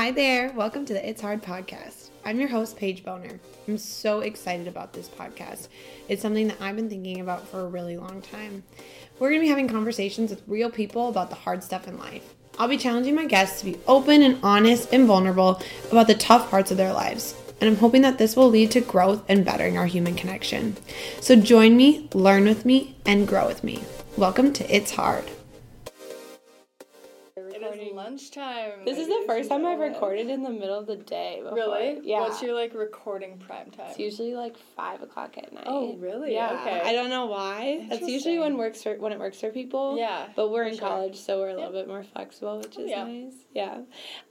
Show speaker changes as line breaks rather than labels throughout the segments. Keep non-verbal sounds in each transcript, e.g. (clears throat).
Hi there. Welcome to the It's Hard podcast. I'm your host, Paige Boner. I'm so excited about this podcast. It's something that I've been thinking about for a really long time. We're going to be having conversations with real people about the hard stuff in life. I'll be challenging my guests to be open and honest and vulnerable about the tough parts of their lives. And I'm hoping that this will lead to growth and bettering our human connection. So join me, learn with me, and grow with me. Welcome to It's Hard.
Lunchtime.
This is the first time I've recorded in the middle of the day. Before.
Really?
Yeah.
What's your like recording prime time?
It's usually like five o'clock at night.
Oh, really?
Yeah.
Okay.
I don't know why. That's usually when works for when it works for people.
Yeah,
But we're in
sure.
college, so we're a little bit more flexible, which
Oh,
is
yeah.
nice. Yeah.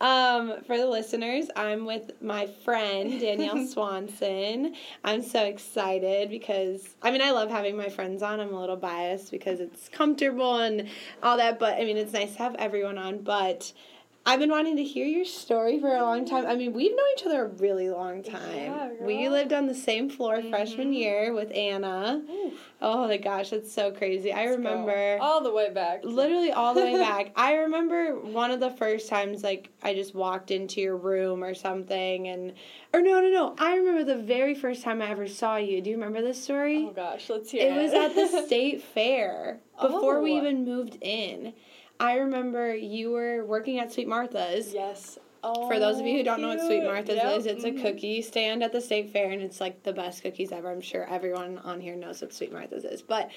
Um, for the listeners, I'm with my friend Danielle (laughs) Swanson. I'm so excited because I mean I love having my friends on. I'm a little biased because it's comfortable and all that, but I mean it's nice to have everyone on. But I've been wanting to hear your story for a long time. I mean, we've known each other a really long time.
Yeah,
we lived on the same floor freshman
Mhm.
year with Anna. Oh my gosh, that's so crazy. I
Let's go.
remember
all the way back.
literally all the way (laughs) back. I remember one of the first times like I just walked into your room or something and or no no no. I remember the very first time I ever saw you. Do you remember this story?
Oh gosh, let's hear
it
it.
was at the (laughs) state fair before we
Oh.
even moved in. I remember you were working at Sweet Martha's.
Yes. Oh,
For those of you who don't know what Sweet. Martha's
Yep.
is, it's a
mhm.
cookie stand at the state fair and it's like the best cookies ever. I'm sure everyone on here knows what Sweet Martha's is. But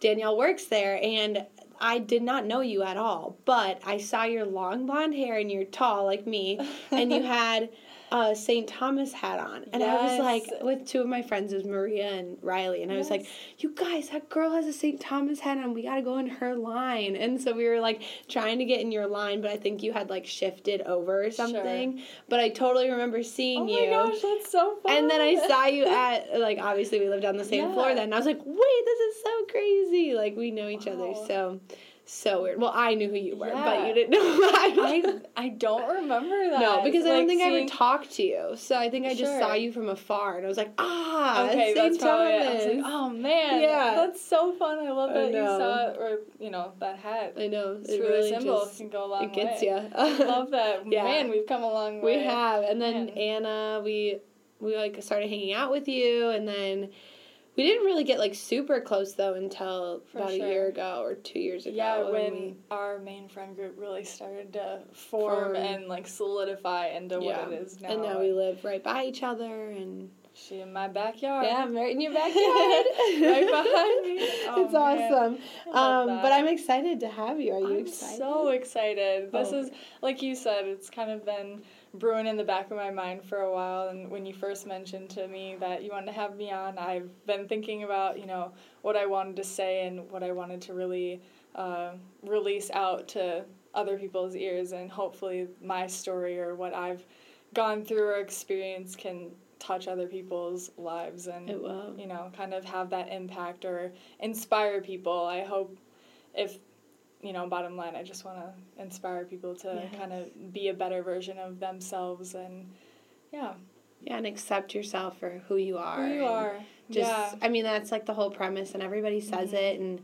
Danielle works there and I did not know you at all, but I saw your long blonde hair and you're tall like me and you (laughs) had a St. Thomas hat on. And I was like with two of my friends, it was Maria and Riley, and I was like, You guys, that girl has a St. Thomas hat on. We gotta go in her line. And so we were like trying to get in your line, but I think you had like shifted over or something. But I totally remember seeing
Oh my
you.
gosh, that's so fun.
And then I saw you at like obviously we lived on the same
Yeah.
floor then. And I was like, wait, this is so crazy. Like we know each other so so weird. Well, I knew who you were, but you didn't know (laughs) who I
I
was.
I don't remember that.
No, because I don't
Like,
think I
seeing-
ever talked to you. So I think I just
Sure.
saw you from afar, and I was like, ah,
Okay, that's probably it. I was like, oh man,
Yeah.
that's so fun. I love
I
that you saw it, or you know that hat.
I know
It's
it
really,
really
symbol
just
can go a long
it gets
way.
you.
I love that. (laughs)
Yeah.
Man, we've come a long way.
We have, and then
Man.
Anna, we we like started hanging out with you, and then we didn't really get like super close though until
For
about
sure.
a year ago or two years ago.
Yeah,
when
when
we-
our main friend group really started to form,
Form.
and like solidify into
Yeah.
what it is now.
and now we live right by each other, and
She in my backyard.
yeah, I'm right in your (laughs) backyard,
Right behind me. (laughs) Oh,
it's
man.
awesome. Um, but I'm excited to have you. Are you
I'm
excited?
so excited. This
Oh.
is like you said, it's kind of been brewing in the back of my mind for a while and when you first mentioned to me that you wanted to have me on, I've been thinking about, you know, what I wanted to say and what I wanted to really uh, release out to other people's ears and hopefully my story or what I've gone through or experienced can touch other people's lives and
It will.
you know, kind of have that impact or inspire people. I hope if, you know, bottom line, I just want to inspire people to kind of be a better version of themselves and, yeah,
Yeah, and accept yourself for who you are.
who you are.
Just,
yeah.
I mean, that's like the whole premise, and everybody says
Mhm.
it. And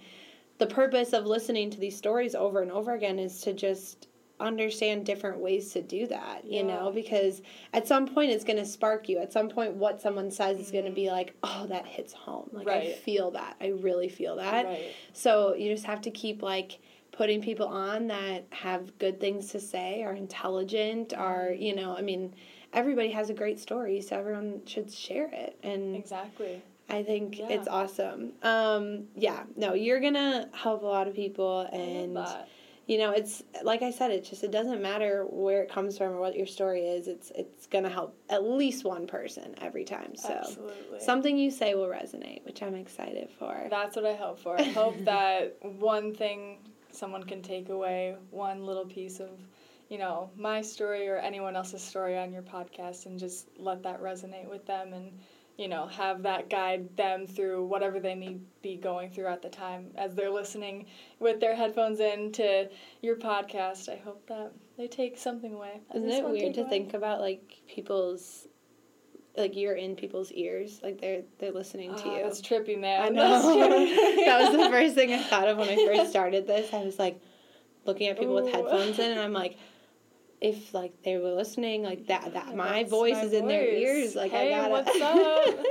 the purpose of listening to these stories over and over again is to just understand different ways to do that, you know, because at some point it's going to spark you. At some point, what someone says is going to be like, oh, that hits home. Like, I feel that. I really feel that.
Right.
So you just have to keep like putting people on that have good things to say, are intelligent, are,
Mm-hmm.
you know, I mean, everybody has a great story, so everyone should share it. And
Exactly.
I think
Yeah.
it's awesome. Um, yeah, no, you're gonna help a lot of people, and
I love that.
you know, it's like I said, it just it doesn't matter where it comes from or what your story is. It's it's gonna help at least one person every time. So
Absolutely.
something you say will resonate, which I'm excited for.
That's what I hope for. I hope (laughs) that one thing someone can take away, one little piece of, you know, my story or anyone else's story on your podcast and just let that resonate with them and, you know, have that guide them through whatever they may be going through at the time as they're listening with their headphones in to your podcast. I hope that they take something away.
Isn't it weird to
takeaway.
think about like people's like you're in people's ears, like they're they're listening to
Ah,
you.
That's trippy, man.
I know. (laughs) that was the (laughs) first thing I thought of when I first started this. I was like looking at people with headphones in, and I'm like, if like they were listening, like that that my
that's
voice
my
is in their ears. Like
Hey,
I gotta.
what's (laughs) up?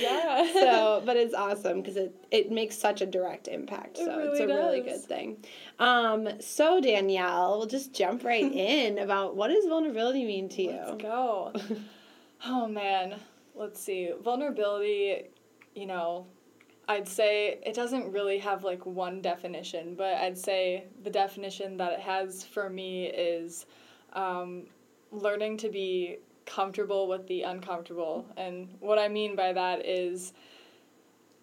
Yeah.
so, but it's awesome because it it makes such a direct impact.
It
So it's a
really
really good thing. Um. So Danielle, we'll just jump right in about what does vulnerability mean to you?
Let's go. Oh man, let's see. Vulnerability, you know, I'd say it doesn't really have like one definition, but I'd say the definition that it has for me is um, learning to be comfortable with the uncomfortable. And what I mean by that is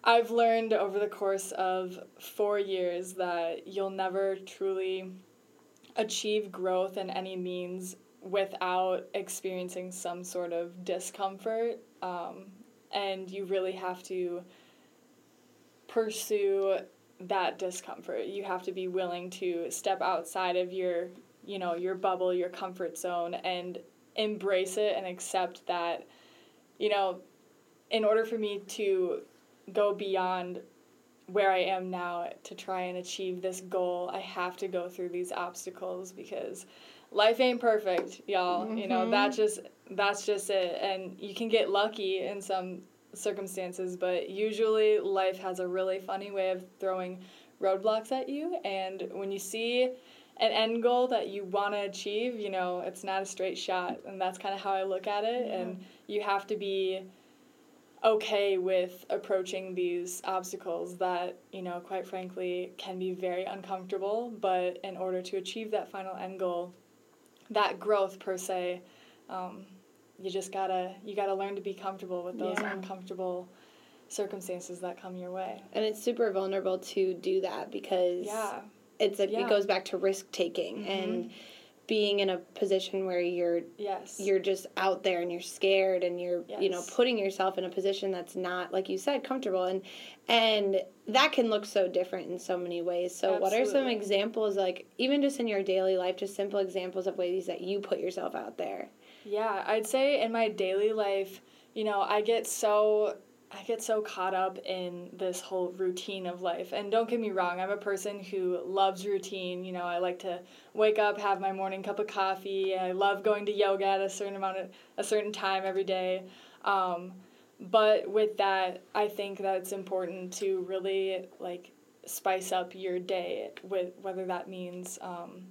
I've learned over the course of four years that you'll never truly achieve growth in any means without experiencing some sort of discomfort. Um, and you really have to pursue that discomfort. You have to be willing to step outside of your, you know, your bubble, your comfort zone and embrace it and accept that, you know, in order for me to go beyond where I am now to try and achieve this goal, I have to go through these obstacles because life ain't perfect, y'all. You know, mm-hmm. that just that's just it. And you can get lucky in some circumstances, but usually life has a really funny way of throwing roadblocks at you. And when you see an end goal that you want to achieve, you know, it's not a straight shot. And that's kind of how I look at it. And you have to be okay with approaching these obstacles that, you know, quite frankly can be very uncomfortable, but in order to achieve that final end goal, that growth per se, um, you just gotta you gotta learn to be comfortable with those
Yeah.
uncomfortable circumstances that come your way.
And it's super vulnerable to do that because
Yeah.
it's a,
Yeah.
it goes back to risk taking and being in a position where you're
Yes.
you're just out there and you're scared and you're you know putting yourself in a position that's not like you said comfortable. And and that can look so different in so many ways. So what are some examples like even just in your daily life just simple examples of ways that you put yourself out there?
Yeah, I'd say in my daily life, you know, I get so I get so caught up in this whole routine of life. And don't get me wrong, I'm a person who loves routine. You know, I like to wake up, have my morning cup of coffee. I love going to yoga at a certain amount of a certain time every day. Um, but with that, I think that it's important to really like spice up your day with whether that means um,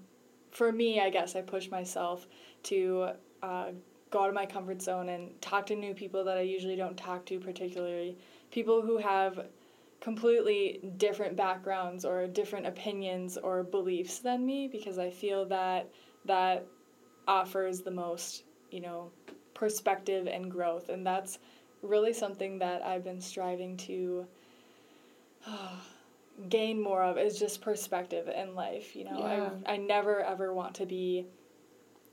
for me, I guess I push myself to uh, go out of my comfort zone and talk to new people that I usually don't talk to, particularly people who have completely different backgrounds or different opinions or beliefs than me, because I feel that that offers the most, you know, perspective and growth, and that's really something that I've been striving to (sighs) gain more of is just perspective in life. You know,
Yeah.
I I never ever want to be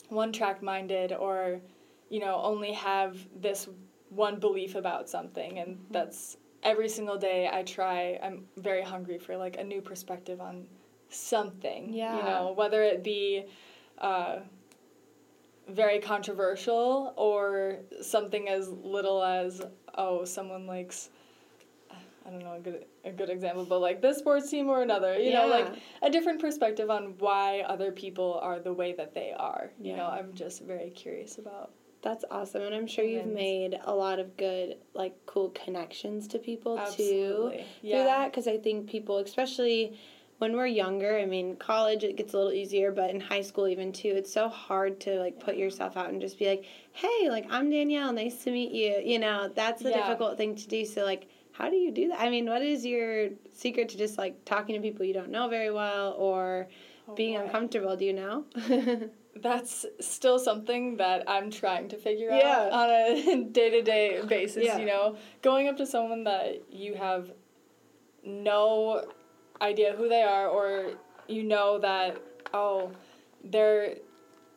one track minded or, you know, only have this one belief about something and
Mm-hmm.
that's every single day I try I'm very hungry for like a new perspective on something.
Yeah.
You know, whether it be uh very controversial or something as little as oh someone likes I don't know a good a good example, but like this sports team or another, you know, like a different perspective on why other people are the way that they are. You know, I'm just very curious about.
That's awesome and i'm sure you've made a lot of good like cool connections to people too
Absolutely.
through
Yeah.
that because I think people, especially when we're younger, I mean, college it gets a little easier, but in high school even too, it's so hard to like put yourself out and just be like, "Hey, like I'm Danielle, nice to meet you." You know, that's a
Yeah.
difficult thing to do. So like, how do you do that? I mean, what is your secret to just like talking to people you don't know very well or
Oh,
being
boy.
uncomfortable? Do you know? (laughs)
That's still something that I'm trying to figure
Yeah.
out on a day to day basis.
Yeah.
You know, going up to someone that you have no idea who they are, or you know that, oh, they're,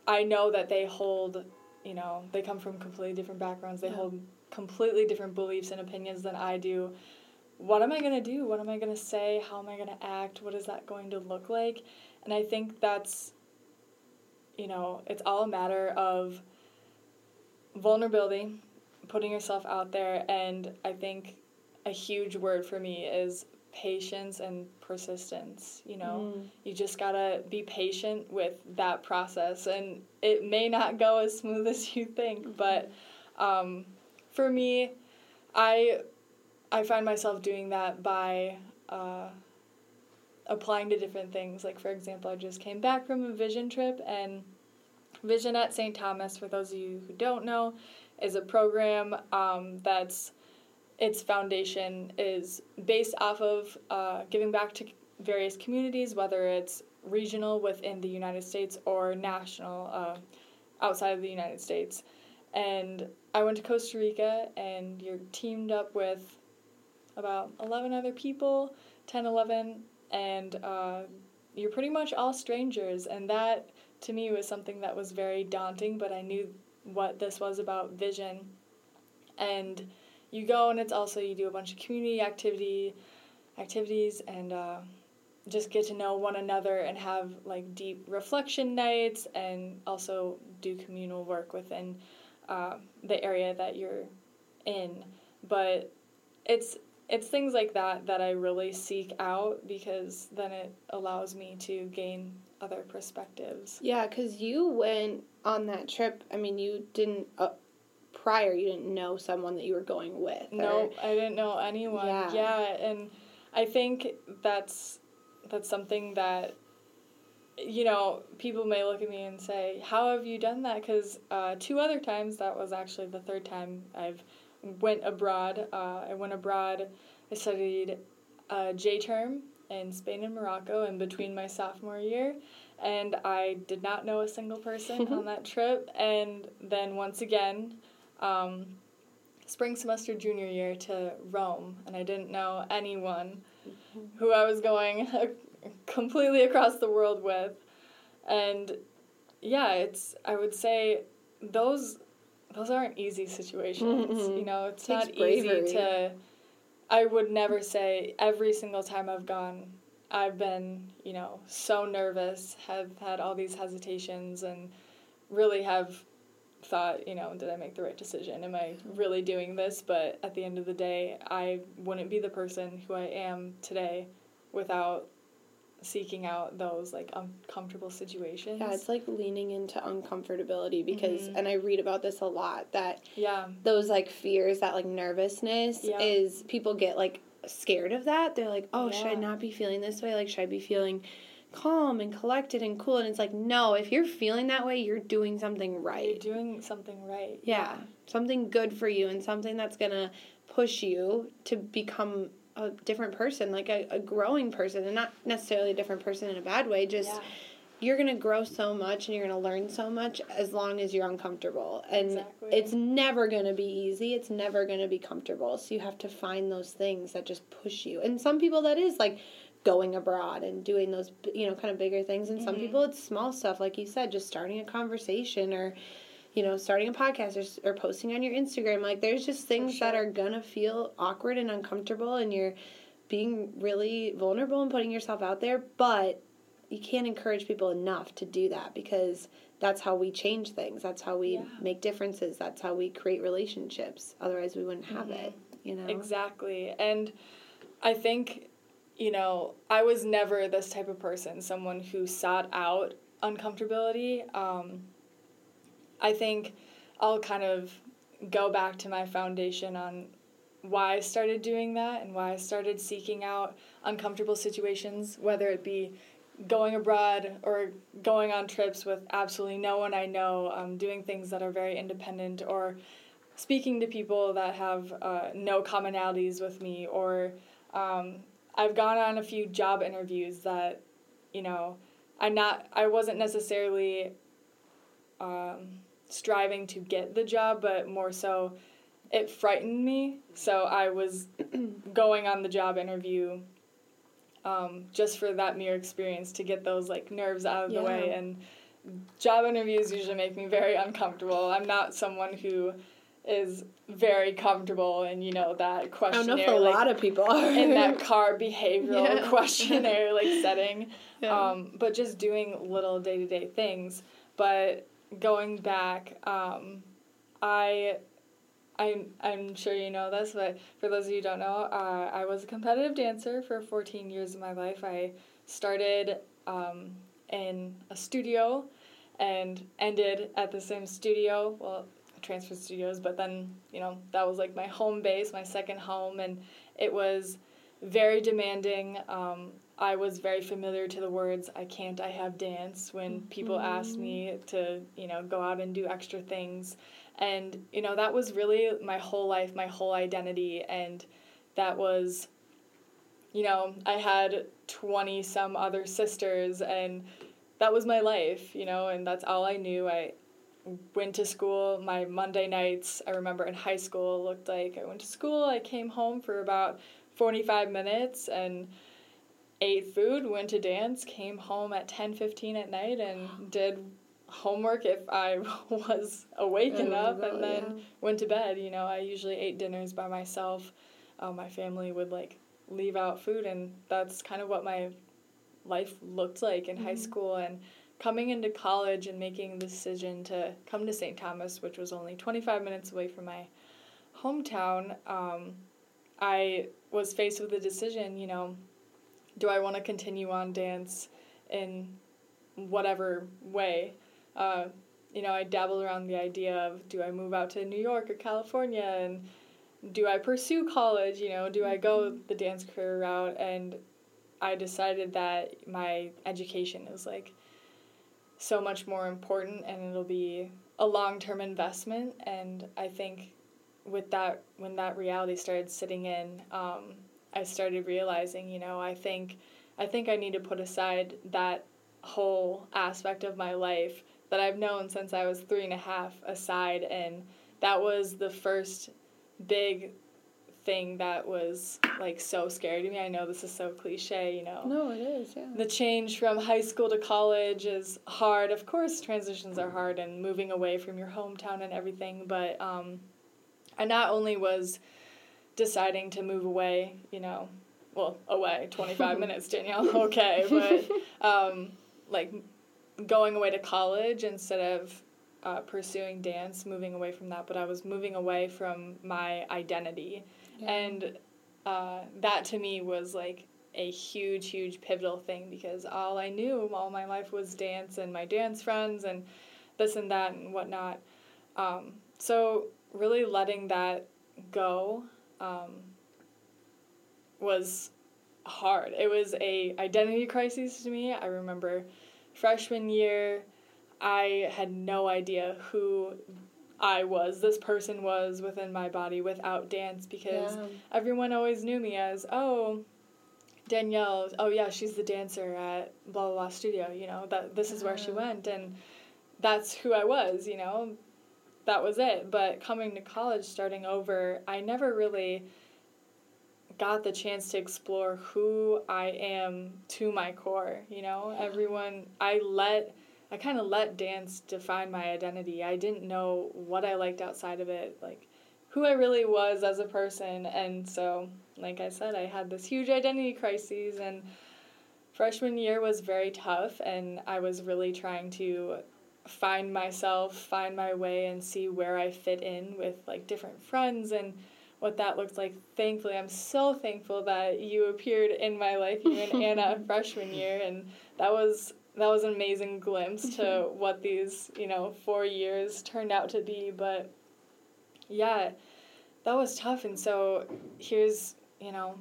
I know that they hold, you know, they come from completely different backgrounds, they
Yeah.
hold completely different beliefs and opinions than I do. What am I going to do? What am I going to say? How am I going to act? What is that going to look like? And I think that's you know, it's all a matter of vulnerability, putting yourself out there, and I think a huge word for me is patience and persistence. You know, mm. you just gotta be patient with that process, and it may not go as smooth (laughs) as you think. But um, for me, I I find myself doing that by uh, applying to different things. Like for example, I just came back from a vision trip, and Vision at St. Thomas, for those of you who don't know, is a program um, that's its foundation is based off of uh, giving back to various communities, whether it's regional within the United States or national uh, outside of the United States. And I went to Costa Rica, and you're teamed up with about 11 other people, 10, 11, and uh, you're pretty much all strangers. And that, to me, was something that was very daunting, but I knew what this was about vision. And you go and it's also you do a bunch of community activity activities and uh, just get to know one another and have like deep reflection nights and also do communal work within uh, the area that you're in but it's it's things like that that I really seek out because then it allows me to gain other perspectives.
Yeah, because you went on that trip. I mean, you didn't uh, prior you didn't know someone that you were going with.
No, I didn't know anyone. Yeah. yeah, and I think that's that's something that you know people may look at me and say, "How have you done that?" Because uh, two other times that was actually the third time I've went abroad. Uh, I went abroad. I studied uh, J term in Spain and Morocco in between my sophomore year and I did not know a single person on that trip. And then once again, um, spring semester junior year to Rome, and I didn't know anyone mm-hmm. who I was going (laughs) completely across the world with. And yeah, it's I would say those those aren't easy situations. Mm-hmm. You know, it's it not bravery. easy to I would never say every single time I've gone I've been, you know, so nervous, have had all these hesitations and really have thought, you know, did I make the right decision? Am I really doing this? But at the end of the day, I wouldn't be the person who I am today without seeking out those like uncomfortable situations.
Yeah, it's like leaning into uncomfortability because mm-hmm. and I read about this a lot that yeah, those like fears, that like nervousness yeah. is people get like scared of that. They're like, "Oh, yeah. should I not be feeling this way? Like should I be feeling calm and collected and cool. And it's like, no, if you're feeling that way, you're doing something right.
You're doing something right.
Yeah. yeah. Something good for you and something that's going to push you to become a different person, like a, a growing person, and not necessarily a different person in a bad way, just. Yeah. You're gonna grow so much and you're gonna learn so much as long as you're uncomfortable. And exactly. it's never gonna be easy. It's never gonna be comfortable. So you have to find those things that just push you. And some people that is like going abroad and doing those you know kind of bigger things and mm-hmm. some people it's small stuff like you said just starting a conversation or you know starting a podcast or, or posting on your instagram like there's just things sure. that are gonna feel awkward and uncomfortable and you're being really vulnerable and putting yourself out there but you can't encourage people enough to do that because that's how we change things that's how we yeah. make differences that's how we create relationships otherwise we wouldn't have mm-hmm. it you know
exactly and i think you know, I was never this type of person, someone who sought out uncomfortability. Um, I think I'll kind of go back to my foundation on why I started doing that and why I started seeking out uncomfortable situations, whether it be going abroad or going on trips with absolutely no one I know, um, doing things that are very independent, or speaking to people that have uh, no commonalities with me, or um, I've gone on a few job interviews that, you know, I'm not, I wasn't necessarily um, striving to get the job, but more so it frightened me. So I was (clears throat) going on the job interview um, just for that mere experience to get those like nerves out of yeah. the way. And job interviews usually make me very uncomfortable. I'm not someone who is very comfortable in you know that questionnaire. I know
for a like, lot of people are
in that (laughs) car behavioral yeah. questionnaire like setting. (laughs) Yeah. Um, but just doing little day to day things. But going back, um, I I'm I'm sure you know this, but for those of you who don't know, uh, I was a competitive dancer for 14 years of my life. I started um, in a studio and ended at the same studio. Well, transfer studios, but then you know that was like my home base, my second home, and it was very demanding. Um, I was very familiar to the words "I can't, I have dance" when people mm-hmm. asked me to you know go out and do extra things, and you know that was really my whole life, my whole identity, and that was. You know, I had 20 some other sisters, and that was my life, you know, and that's all I knew. I went to school my monday nights i remember in high school looked like i went to school i came home for about 45 minutes and ate food went to dance came home at 10.15 at night and did homework if i (laughs) was awake enough and then yeah. went to bed you know i usually ate dinners by myself uh, my family would like leave out food and that's kind of what my life looked like in mm-hmm. high school and coming into college and making the decision to come to St. Thomas, which was only 25 minutes away from my hometown, um, I was faced with a decision, you know, do I want to continue on dance in whatever way? Uh, you know, I dabbled around the idea of do I move out to New York or California and do I pursue college? You know, do I go mm-hmm. the dance career route? And I decided that my education is like so much more important and it'll be a long-term investment and i think with that when that reality started sitting in um, i started realizing you know i think i think i need to put aside that whole aspect of my life that i've known since i was three and a half aside and that was the first big thing that was like so scary to me. I know this is so cliche, you know.
No, it is, yeah.
The change from high school to college is hard. Of course, transitions are hard and moving away from your hometown and everything, but um, I not only was deciding to move away, you know, well, away, (laughs) 25 minutes, Danielle, (laughs) okay, but (laughs) um, like going away to college instead of uh, pursuing dance, moving away from that, but I was moving away from my identity and uh, that to me was like a huge, huge pivotal thing because all I knew all my life was dance and my dance friends and this and that and whatnot. Um, so really letting that go um, was hard. It was a identity crisis to me. I remember freshman year, I had no idea who I was, this person was within my body without dance because yeah. everyone always knew me as, oh, Danielle, oh yeah, she's the dancer at blah blah blah studio, you know, that this is where she went and that's who I was, you know. That was it. But coming to college starting over, I never really got the chance to explore who I am to my core, you know. Everyone I let I kind of let dance define my identity. I didn't know what I liked outside of it, like who I really was as a person. And so, like I said, I had this huge identity crisis and freshman year was very tough and I was really trying to find myself, find my way and see where I fit in with like different friends and what that looked like. Thankfully, I'm so thankful that you appeared in my life, you and Anna freshman year and that was that was an amazing glimpse to (laughs) what these you know four years turned out to be but yeah that was tough and so here's you know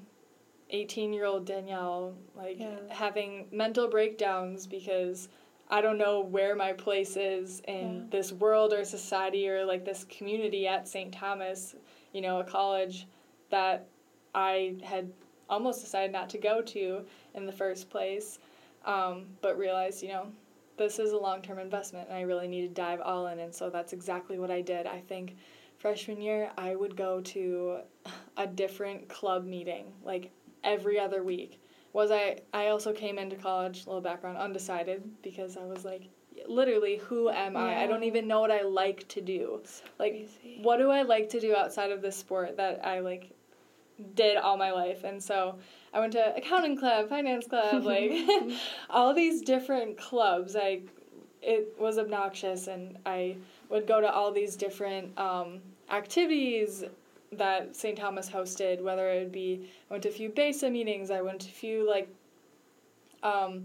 18 year old danielle like yeah. having mental breakdowns because i don't know where my place is in yeah. this world or society or like this community at st thomas you know a college that i had almost decided not to go to in the first place um, but realized, you know, this is a long term investment and I really need to dive all in. And so that's exactly what I did. I think freshman year, I would go to a different club meeting like every other week. Was I, I also came into college, little background, undecided because I was like, literally, who am I? I don't even know what I like to do. So like, what do I like to do outside of this sport that I like did all my life? And so I went to accounting club, finance club, (laughs) like (laughs) all these different clubs. I it was obnoxious, and I would go to all these different um, activities that St. Thomas hosted, whether it would be I went to a few BESA meetings, I went to a few like um,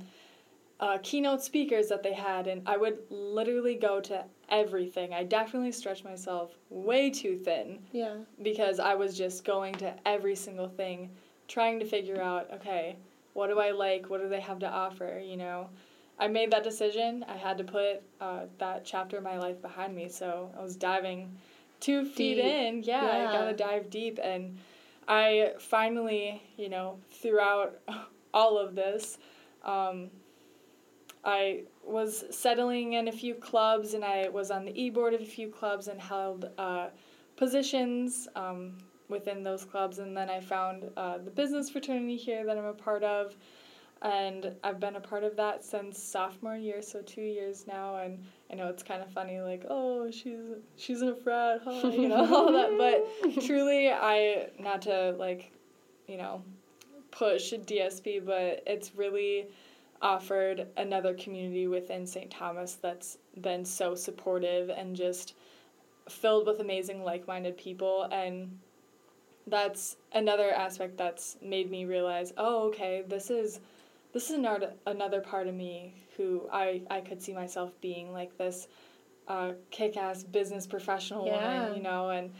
uh, keynote speakers that they had, and I would literally go to everything. I definitely stretched myself way too thin.
Yeah.
Because I was just going to every single thing, trying to figure out, okay, what do I like? What do they have to offer? You know, I made that decision. I had to put uh, that chapter of my life behind me, so I was diving two feet deep. in. Yeah, yeah, I gotta dive deep, and I finally, you know, throughout (laughs) all of this. Um, I was settling in a few clubs and I was on the e board of a few clubs and held uh, positions um, within those clubs. And then I found uh, the business fraternity here that I'm a part of. And I've been a part of that since sophomore year, so two years now. And I know it's kind of funny, like, oh, she's she's in a frat, huh? (laughs) you know, all that. But (laughs) truly, I not to like, you know, push DSP, but it's really offered another community within St. Thomas that's been so supportive and just filled with amazing like-minded people and that's another aspect that's made me realize oh okay this is this is another another part of me who I, I could see myself being like this uh, kick-ass business professional yeah. woman you know and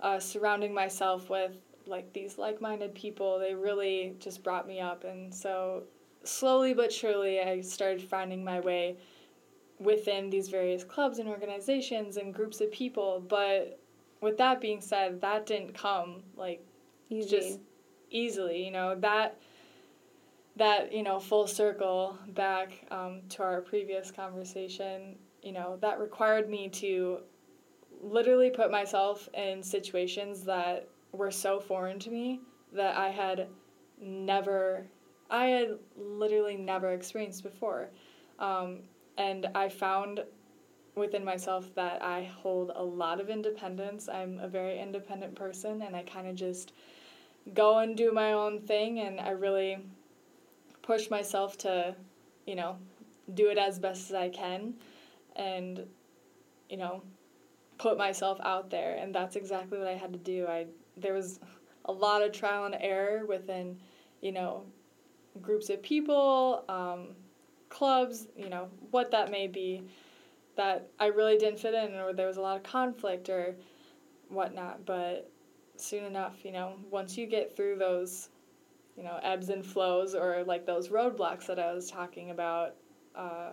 uh, surrounding myself with like these like-minded people they really just brought me up and so slowly but surely, I started finding my way within these various clubs and organizations and groups of people. But with that being said, that didn't come like Easy. just easily. You know that that you know full circle back um, to our previous conversation. You know that required me to literally put myself in situations that were so foreign to me that I had never I had literally never experienced before. Um, and I found within myself that I hold a lot of independence. I'm a very independent person, and I kind of just go and do my own thing, and I really push myself to, you know, do it as best as I can, and, you know, put myself out there, and that's exactly what I had to do. I there was a lot of trial and error within, you know, groups of people, um, clubs, you know, what that may be, that I really didn't fit in or there was a lot of conflict or whatnot. But soon enough, you know, once you get through those, you know, ebbs and flows or like those roadblocks that I was talking about, uh,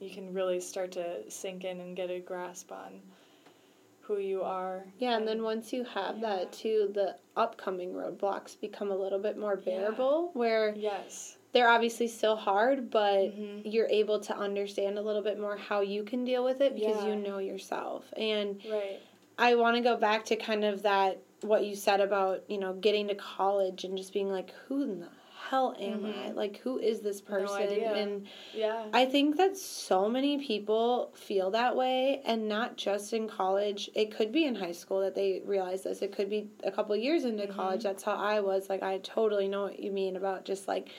you can really start to sink in and get a grasp on who you are.
Yeah, and, and then once you have yeah. that too, the upcoming roadblocks become a little bit more bearable yeah. where
Yes.
They're obviously still hard, but mm-hmm. you're able to understand a little bit more how you can deal with it because yeah. you know yourself. And
right.
I want to go back to kind of that what you said about, you know, getting to college and just being like who in the hell am mm-hmm. I? Like, who is this person?
No
and
yeah.
I think that so many people feel that way, and not just in college. It could be in high school that they realize this. It could be a couple years into mm-hmm. college. That's how I was. Like, I totally know what you mean about just like,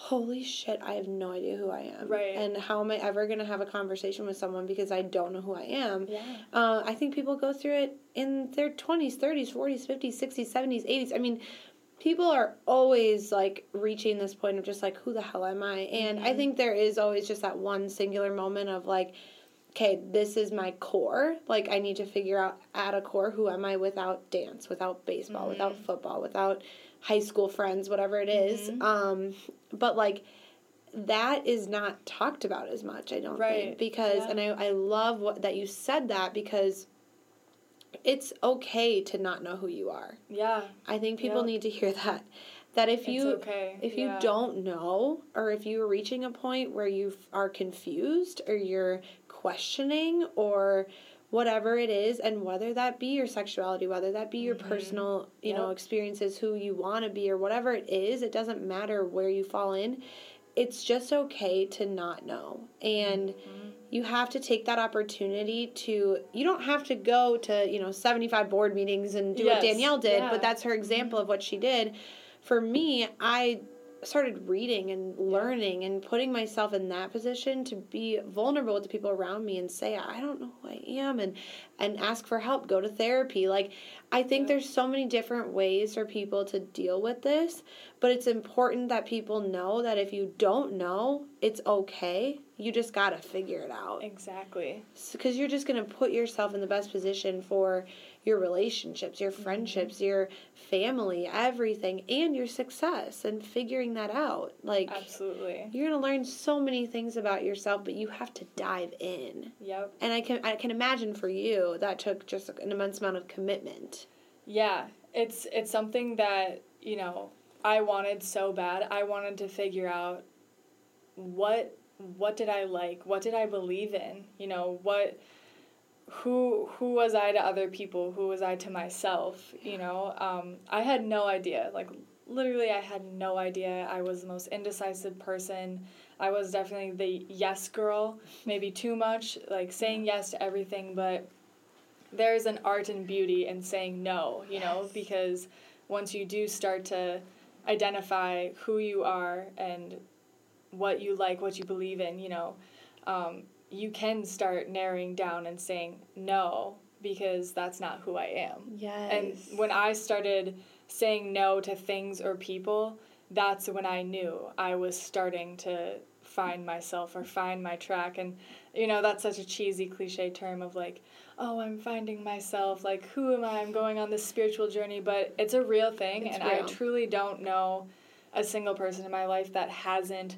holy shit, I have no idea who I am.
Right.
And how am I ever going to have a conversation with someone because I don't know who I am?
Yeah.
Uh, I think people go through it in their 20s, 30s, 40s, 50s, 60s, 70s, 80s. I mean, people are always like reaching this point of just like who the hell am i and mm-hmm. i think there is always just that one singular moment of like okay this is my core like i need to figure out at a core who am i without dance without baseball mm-hmm. without football without high school friends whatever it is. Mm-hmm. um but like that is not talked about as much i don't right. think because yeah. and I, I love what that you said that because it's okay to not know who you are.
Yeah.
I think people yep. need to hear that. That if you
okay.
if
yeah.
you don't know or if you're reaching a point where you are confused or you're questioning or whatever it is and whether that be your sexuality whether that be your mm-hmm. personal you yep. know experiences who you want to be or whatever it is it doesn't matter where you fall in it's just okay to not know and mm-hmm you have to take that opportunity to you don't have to go to you know 75 board meetings and do yes. what danielle did yeah. but that's her example of what she did for me i started reading and learning and putting myself in that position to be vulnerable with the people around me and say I don't know who I am and and ask for help, go to therapy. Like I think yeah. there's so many different ways for people to deal with this, but it's important that people know that if you don't know, it's okay. You just got to figure it out.
Exactly.
Cuz you're just going to put yourself in the best position for your relationships, your friendships, mm-hmm. your family, everything, and your success and figuring that out. Like
Absolutely.
You're going to learn so many things about yourself, but you have to dive in.
Yep.
And I can I can imagine for you that took just an immense amount of commitment.
Yeah. It's it's something that, you know, I wanted so bad. I wanted to figure out what what did I like? What did I believe in? You know, what who who was I to other people? Who was I to myself? You know, um, I had no idea. Like literally, I had no idea. I was the most indecisive person. I was definitely the yes girl, maybe too much, like saying yes to everything. But there's an art and beauty in saying no. You know, because once you do start to identify who you are and what you like, what you believe in, you know. Um, you can start narrowing down and saying no because that's not who I am.
Yes.
And when I started saying no to things or people, that's when I knew I was starting to find myself or find my track and you know that's such a cheesy cliche term of like oh i'm finding myself like who am i i'm going on this spiritual journey but it's a real thing it's and real. i truly don't know a single person in my life that hasn't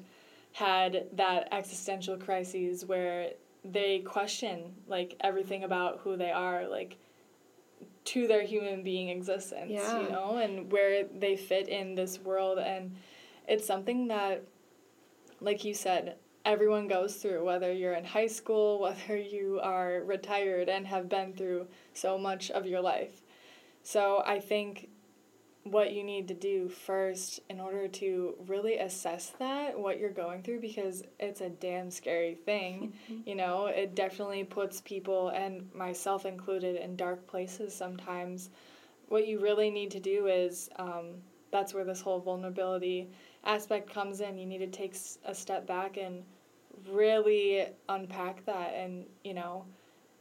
had that existential crises where they question like everything about who they are like to their human being existence yeah. you know and where they fit in this world and it's something that like you said everyone goes through whether you're in high school (laughs) whether you are retired and have been through so much of your life so i think what you need to do first in order to really assess that what you're going through because it's a damn scary thing. (laughs) Mm-hmm. you know it definitely puts people and myself included in dark places sometimes. What you really need to do is um, that's where this whole vulnerability aspect comes in. You need to take a step back and really unpack that and you know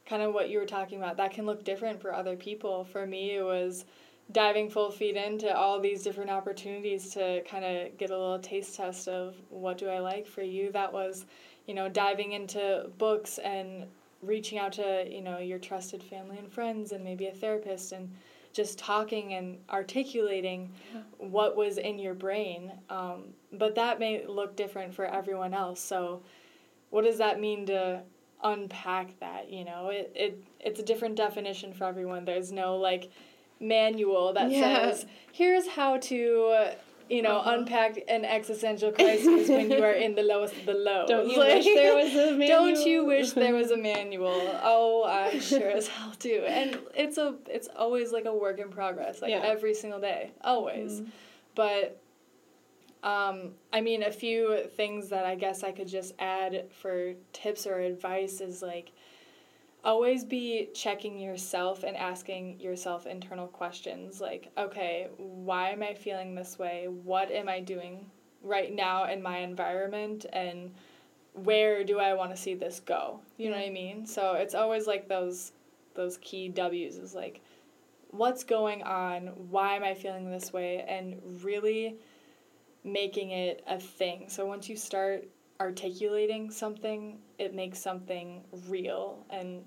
kind of what you were talking about that can look different for other people. For me it was diving full feet into all these different opportunities to kind of get a little taste test of what do I like for you. That was, you know, diving into books and reaching out to, you know, your trusted family and friends and maybe a therapist and just talking and articulating yeah. what was in your brain. Um, but that may look different for everyone else. So, what does that mean to unpack that? You know, it, it it's a different definition for everyone. There's no like manual that yeah. says here's how to you know, uh-huh. unpack an existential crisis when you are in the lowest of the (laughs) low.
Don't you like, wish there was a manual? (laughs)
Don't you wish there was a (laughs) manual? Oh, I sure as hell do. And it's a it's always like a work in progress, like yeah. every single day, always. Mm-hmm. But um, I mean, a few things that I guess I could just add for tips or advice is like always be checking yourself and asking yourself internal questions like, okay, why am I feeling this way? What am I doing right now in my environment? And where do I want to see this go? You know what I mm-hmm. mean? So it's always like those those key W's is like what's going on? Why am I feeling this way? And really making it a thing. So once you start articulating something, it makes something real and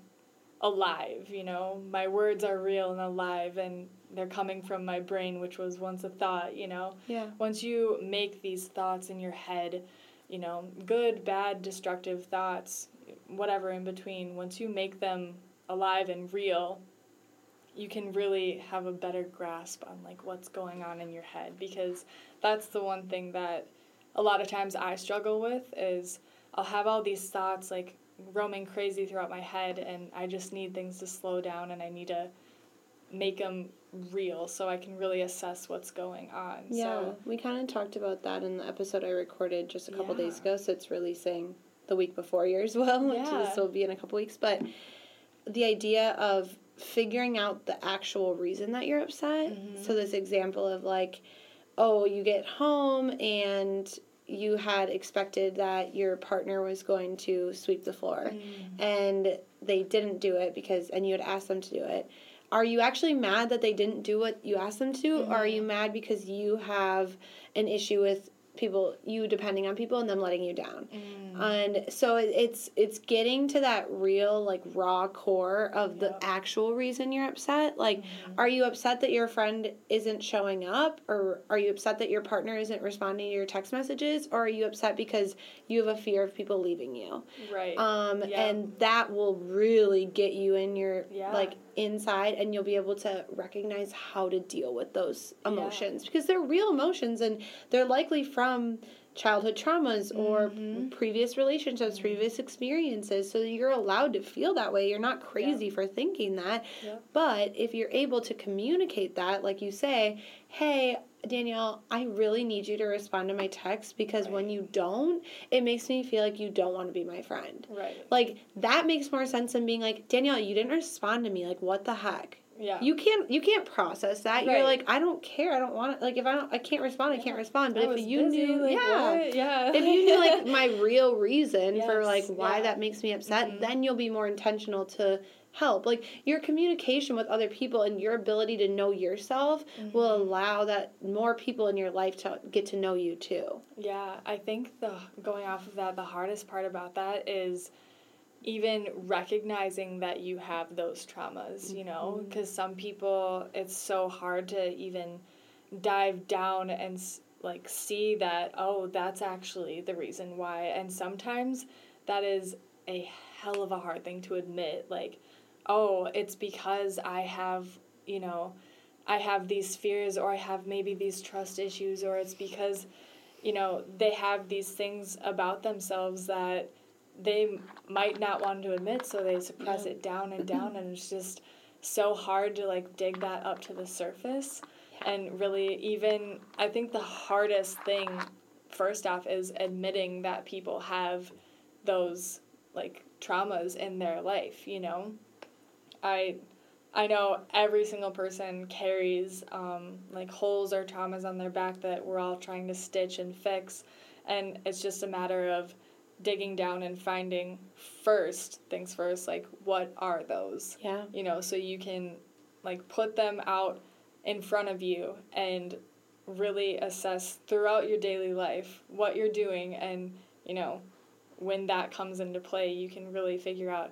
alive, you know. My words are real and alive and they're coming from my brain which was once a thought, you know.
Yeah.
Once you make these thoughts in your head, you know, good, bad, destructive thoughts, whatever in between, once you make them alive and real, you can really have a better grasp on like what's going on in your head because that's the one thing that a lot of times I struggle with is I'll have all these thoughts like roaming crazy throughout my head and I just need things to slow down and I need to make them real so I can really assess what's going on.
Yeah,
so,
we kind of talked about that in the episode I recorded just a couple yeah. days ago, so it's releasing the week before yours well, (laughs) which yeah. this will be in a couple weeks, but the idea of figuring out the actual reason that you're upset. Mm-hmm. So this example of like oh, you get home and you had expected that your partner was going to sweep the floor.
Mm.
and they didn't do it because and you had asked them to do it. Are you actually mad that they didn't do what you asked them to? Or are you mad because you have an issue with people you depending on people and them letting you down
Mm.
and so it, it's it's getting to that real like raw core of the
Yep.
actual reason you're upset like
Mhm.
are you upset that your friend isn't showing up or are you upset that your partner isn't responding to your text messages or are you upset because you have a fear of people leaving you
Right.
um
Yeah.
and that will really get you in your
Yeah.
like inside and you'll be able to recognize how to deal with those
Yeah.
emotions because they're real emotions and they're likely from childhood traumas or
Mhm.
previous relationships previous experiences so you're allowed to feel that way you're not crazy for thinking that
Yep.
but if you're able to communicate that like you say hey Danielle, I really need you to respond to my text because when you don't, it makes me feel like you don't want to be my friend.
Right.
Like that makes more sense than being like, Danielle, you didn't respond to me. Like what the heck?
Yeah.
You can't you can't process that. You're like, I don't care. I don't want to like if I don't I can't respond, I can't respond. But
I
if you
busy,
knew
like,
yeah.
what? Yeah.
If you knew like (laughs) my real reason for like why
yeah.
that makes me upset,
Mhm.
then you'll be more intentional to help. Like your communication with other people and your ability to know yourself will
Mhm.
allow that more people in your life to get to know you too.
Yeah, I think the going off of that, the hardest part about that is even recognizing that you have those traumas, you know, because some people it's so hard to even dive down and like see that oh, that's actually the reason why. And sometimes that is a hell of a hard thing to admit like oh, it's because I have, you know, I have these fears or I have maybe these trust issues or it's because you know, they have these things about themselves that they might not want to admit, so they suppress
Yeah.
it down and (clears throat) down, and it's just so hard to like dig that up to the surface. And really, even I think the hardest thing, first off, is admitting that people have those like traumas in their life, you know? I I know every single person carries um, like holes or traumas on their back that we're all trying to stitch and fix, and it's just a matter of digging down and finding first things first, like what are those,
Yeah.
you know, so you can like put them out in front of you and really assess throughout your daily life what you're doing. And you know when that comes into play you can really figure out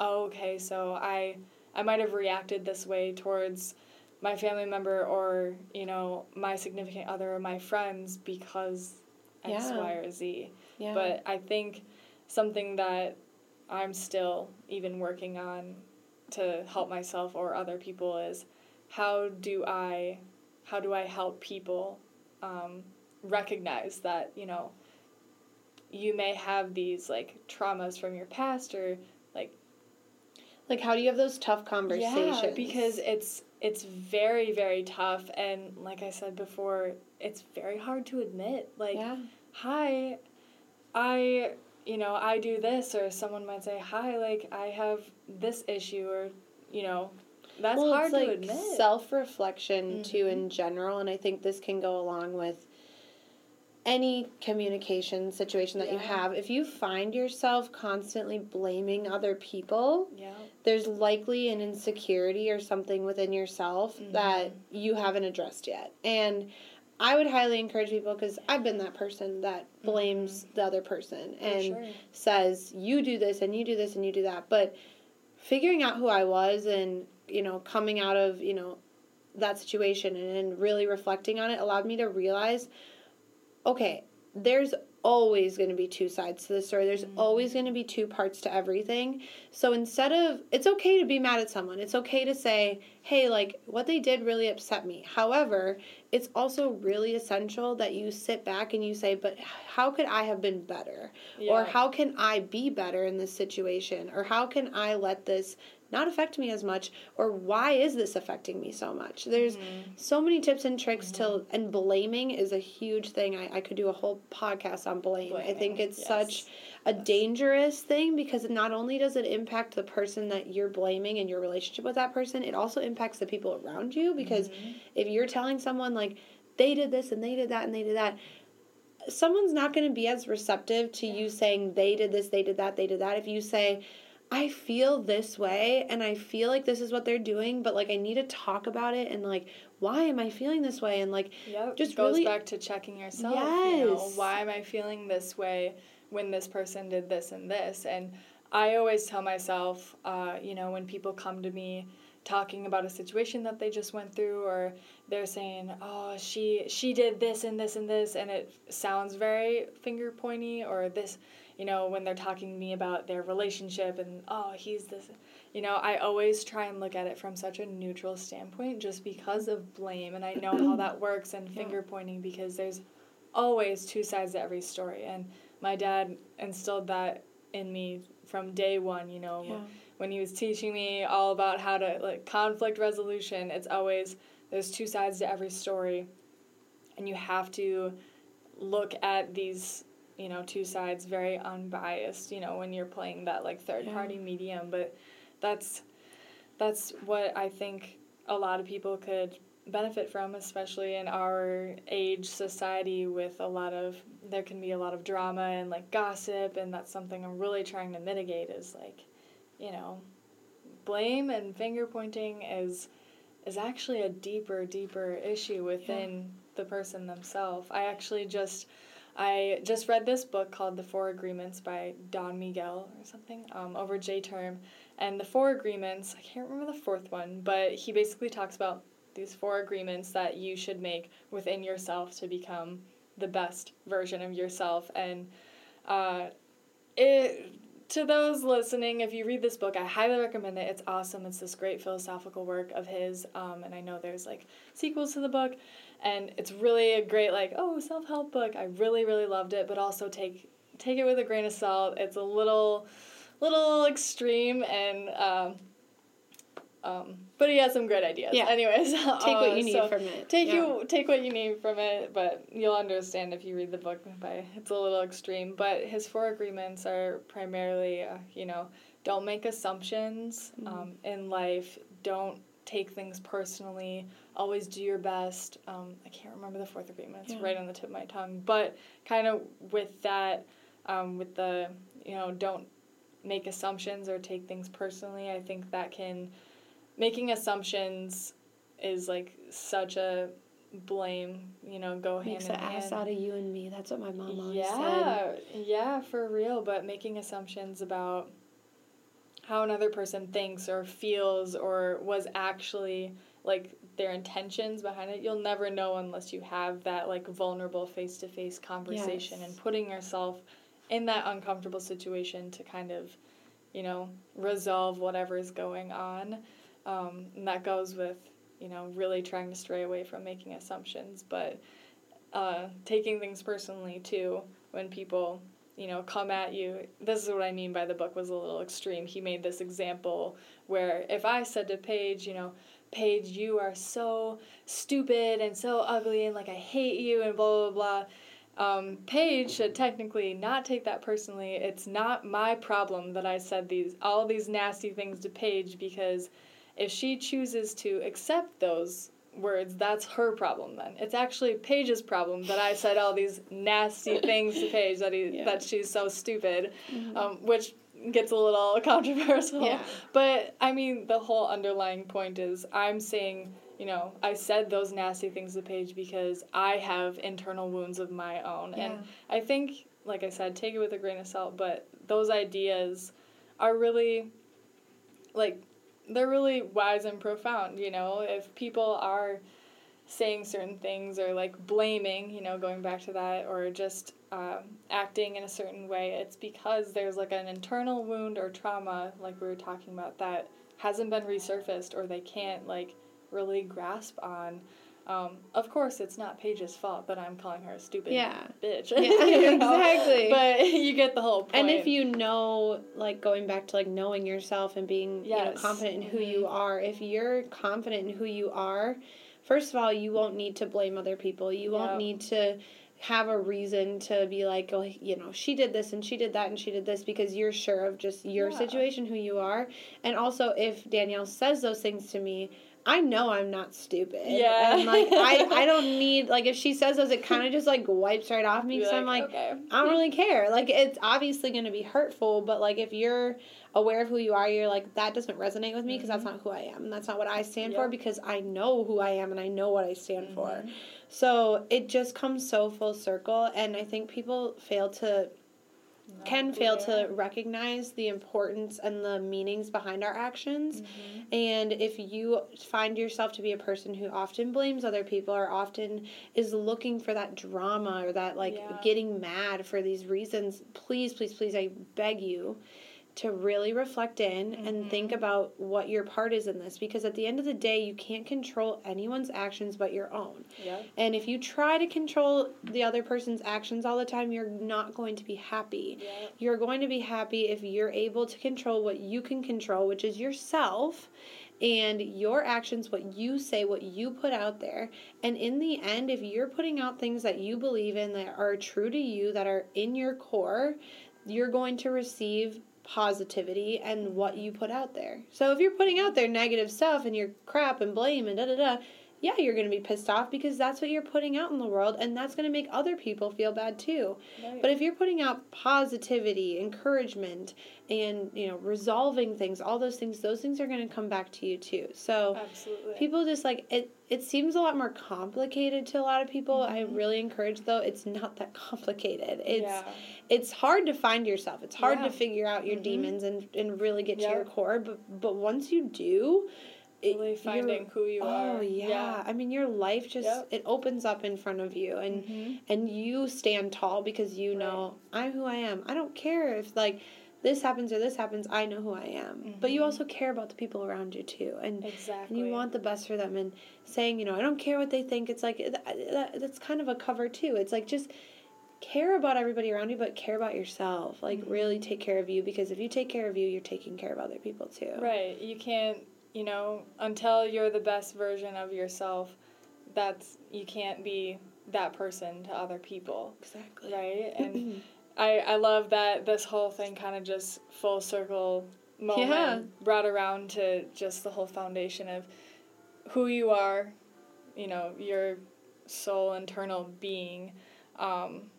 oh okay so i i might have reacted this way towards my family member or you know my significant other or my friends because x
Yeah.
y or z
Yeah.
but i think something that i'm still even working on to help myself or other people is how do i how do i help people um, recognize that you know you may have these like traumas from your past or
like how do you have those tough conversations?
yeah, because it's it's very very tough and like I said before, it's very hard to admit. Like,
yeah.
hi, I you know I do this, or someone might say, hi, like I have this issue, or you know, that's
well,
hard
it's like
to admit.
self reflection too
Mhm.
in general, and I think this can go along with any communication situation that you have. If you find yourself constantly blaming other people,
yeah,
there's likely an insecurity or something within yourself that
Mhm.
you haven't addressed yet. And I would highly encourage people because I've been that person that blames the other person and
sure.
says you do this and you do this and you do that but figuring out who i was and you know coming out of you know that situation and really reflecting on it allowed me to realize okay there's always going to be two sides to the story. There's
Mhm.
always going to be two parts to everything. So instead of it's okay to be mad at someone. It's okay to say hey like what they did really upset me. However it's also really essential that you sit back and you say but how could i have been better? Or how can I be better in this situation? Or how can I let this not affect me as much? Or why is this affecting me so much? There's
Mhm.
so many tips and tricks to, and blaming is a huge thing. I, I could do a whole podcast on blame. I think it's
yes.
such a dangerous thing because not only does it impact the person that you're blaming and your relationship with that person, it also impacts the people around you because
Mhm.
if you're telling someone like they did this and they did that and they did that someone's not going to be as receptive to you saying they did this they did that they did that if you say I feel this way and I feel like this is what they're doing, but like I need to talk about it and like why am I feeling this way and like
Yep.
just
goes
really
back to checking yourself. You know,
Yes.
why am I feeling this way when this person did this and this? And I always tell myself, uh, you know, when people come to me talking about a situation that they just went through or they're saying, "Oh, she she did this and this and this," and it sounds very finger pointy or this, you know, when they're talking to me about their relationship and, "Oh, he's this." You know, I always try and look at it from such a neutral standpoint just because of blame and I know how that (clears throat) works and finger pointing because there's always two sides to every story and my dad instilled that in me from day one, you know,
Yeah.
when he was teaching me all about how to like conflict resolution, it's always there's two sides to every story and you have to look at these you know two sides very unbiased you know when you're playing that like third
Yeah.
party medium but that's that's what i think a lot of people could benefit from especially in our age society with a lot of there can be a lot of drama and like gossip and that's something i'm really trying to mitigate is like you know blame and finger pointing is is actually a deeper deeper issue within the person themselves i actually just i just read this book called the four agreements by don miguel or something um, over j term. And the four agreements i can't remember the fourth one but he basically talks about these four agreements that you should make within yourself to become the best version of yourself. And uh, it to those listening, if you read this book, I highly recommend it. It's awesome. It's this great philosophical work of his, um, and I know there's like sequels to the book, and it's really a great like oh self help book. I really really loved it, but also take take it with a grain of salt. It's a little little extreme and. Um, um, but he has some great ideas.
Yeah.
Anyways,
take what
uh,
you need
so-
from it.
take
Yeah.
you take what you need from it but you'll understand if you read the book by it's a little extreme but his four agreements are primarily uh, you know don't make assumptions
Mm-hmm.
um, in life don't take things personally always do your best um, i can't remember the fourth agreement it's
Yeah.
right on the tip of my tongue but kind of with that um, with the you know don't make assumptions or take things personally i think that can making assumptions is like such a blame, you know, go
makes
hand
an
in
ass out of you and me. That's what my mom always said.
yeah, yeah, for real. But making assumptions about how another person thinks or feels or was actually like their intentions behind it, you'll never know unless you have that like vulnerable face to face conversation
Yes.
and putting yourself in that uncomfortable situation to kind of, you know, resolve whatever is going on. Um, and that goes with, you know, really trying to stray away from making assumptions, but uh, taking things personally too when people you know come at you this is what i mean by the book was a little extreme he made this example where if i said to paige you know paige you are so stupid and so ugly and like i hate you and blah blah blah um, Paige should technically not take that personally. It's not my problem that I said these all these nasty things to Paige because if she chooses to accept those words, that's her problem then. It's actually Paige's problem that I said all these nasty (laughs) things to Paige that he
Yeah.
that she's so stupid, um, which gets a little (laughs) controversial.
Yeah.
But I mean, the whole underlying point is I'm saying, you know, I said those nasty things to Paige because I have internal wounds of my own, and I think, like I said, take it with a grain of salt. But those ideas are really, like, they're really wise and profound. You know, if people are saying certain things or like blaming, you know, going back to that, or just um, acting in a certain way, it's because there's like an internal wound or trauma, like we were talking about, that hasn't been resurfaced or they can't like really grasp on. Um, of course, it's not Paige's fault that I'm calling her a stupid
Yeah.
bitch.
Yeah, (laughs)
you know?
exactly.
But (laughs) you get the whole point.
And if you know, like going back to like knowing yourself and being you know confident in who
Mhm.
you are, if you're confident in who you are, first of all, you won't need to blame other people. You won't
Yep.
need to have a reason to be like, oh, you know, she did this and she did that and she did this because you're sure of just your
Yeah.
situation, who you are. And also, if Danielle says those things to me, I know I'm not stupid.
Yeah.
And like I, (laughs) I don't need like if she says those, it kind of just like wipes right off me
Be
because I'm like
okay.
I don't really care. Like it's obviously going to be hurtful, but like if you're aware of who you are, you're like that doesn't resonate with me because that's not who I am. And that's not what I stand for because I know who I am and I know what I stand for.
Mhm.
So it just comes so full circle and I think people fail to can fail to recognize the importance and the meanings behind our actions.
Mhm.
And if you find yourself to be a person who often blames other people or often is looking for that drama or that like
Yeah.
getting mad for these reasons, please, please, please, I beg you to really reflect in and
Mhm.
think about what your part is in this because at the end of the day, you can't control anyone's actions but your own.
Yep.
And if you try to control the other person's actions all the time, you're not going to be happy.
Yep.
You're going to be happy if you're able to control what you can control, which is yourself and your actions, what you say, what you put out there. And in the end, if you're putting out things that you believe in that are true to you, that are in your core, you're going to receive positivity and what you put out there. So if you're putting out there negative stuff and you're crap and blame and da da da, yeah, you're going to be pissed off because that's what you're putting out in the world and that's going to make other people feel bad too.
Right.
But if you're putting out positivity, encouragement, and you know, resolving things, all those things, those things are going to come back to you too. So
Absolutely.
people just like it it seems a lot more complicated to a lot of people. I
Mhm.
really encourage though, it's not that (laughs) complicated. It's
yeah.
it's hard to find yourself. It's hard
Yeah.
to figure out your
Mhm.
demons and, and really get to your core. But but once you do, it-
Really finding who you are.
Oh yeah. I mean your life just
Yep.
it opens up in front of you and
Mhm.
and you stand tall because you know I'm who I am. I don't care if like this happens or this happens. I know who I am. But you
Mhm.
also care about the people around you too, and
Exactly.
and you want the best for them. And saying you know I don't care what they think. It's like that, that, that's kind of a cover too. It's like just care about everybody around you, but care about yourself. Like
Mhm.
really take care of you because if you take care of you, you're taking care of other people too.
Right. You can't, you know, until you're the best version of yourself, that's you can't be that person to other people,
Exactly.
right? And (clears throat) I I love that this whole thing kind of just full circle moment
Yeah.
brought around to just the whole foundation of who you are, you know, your soul internal being. Um,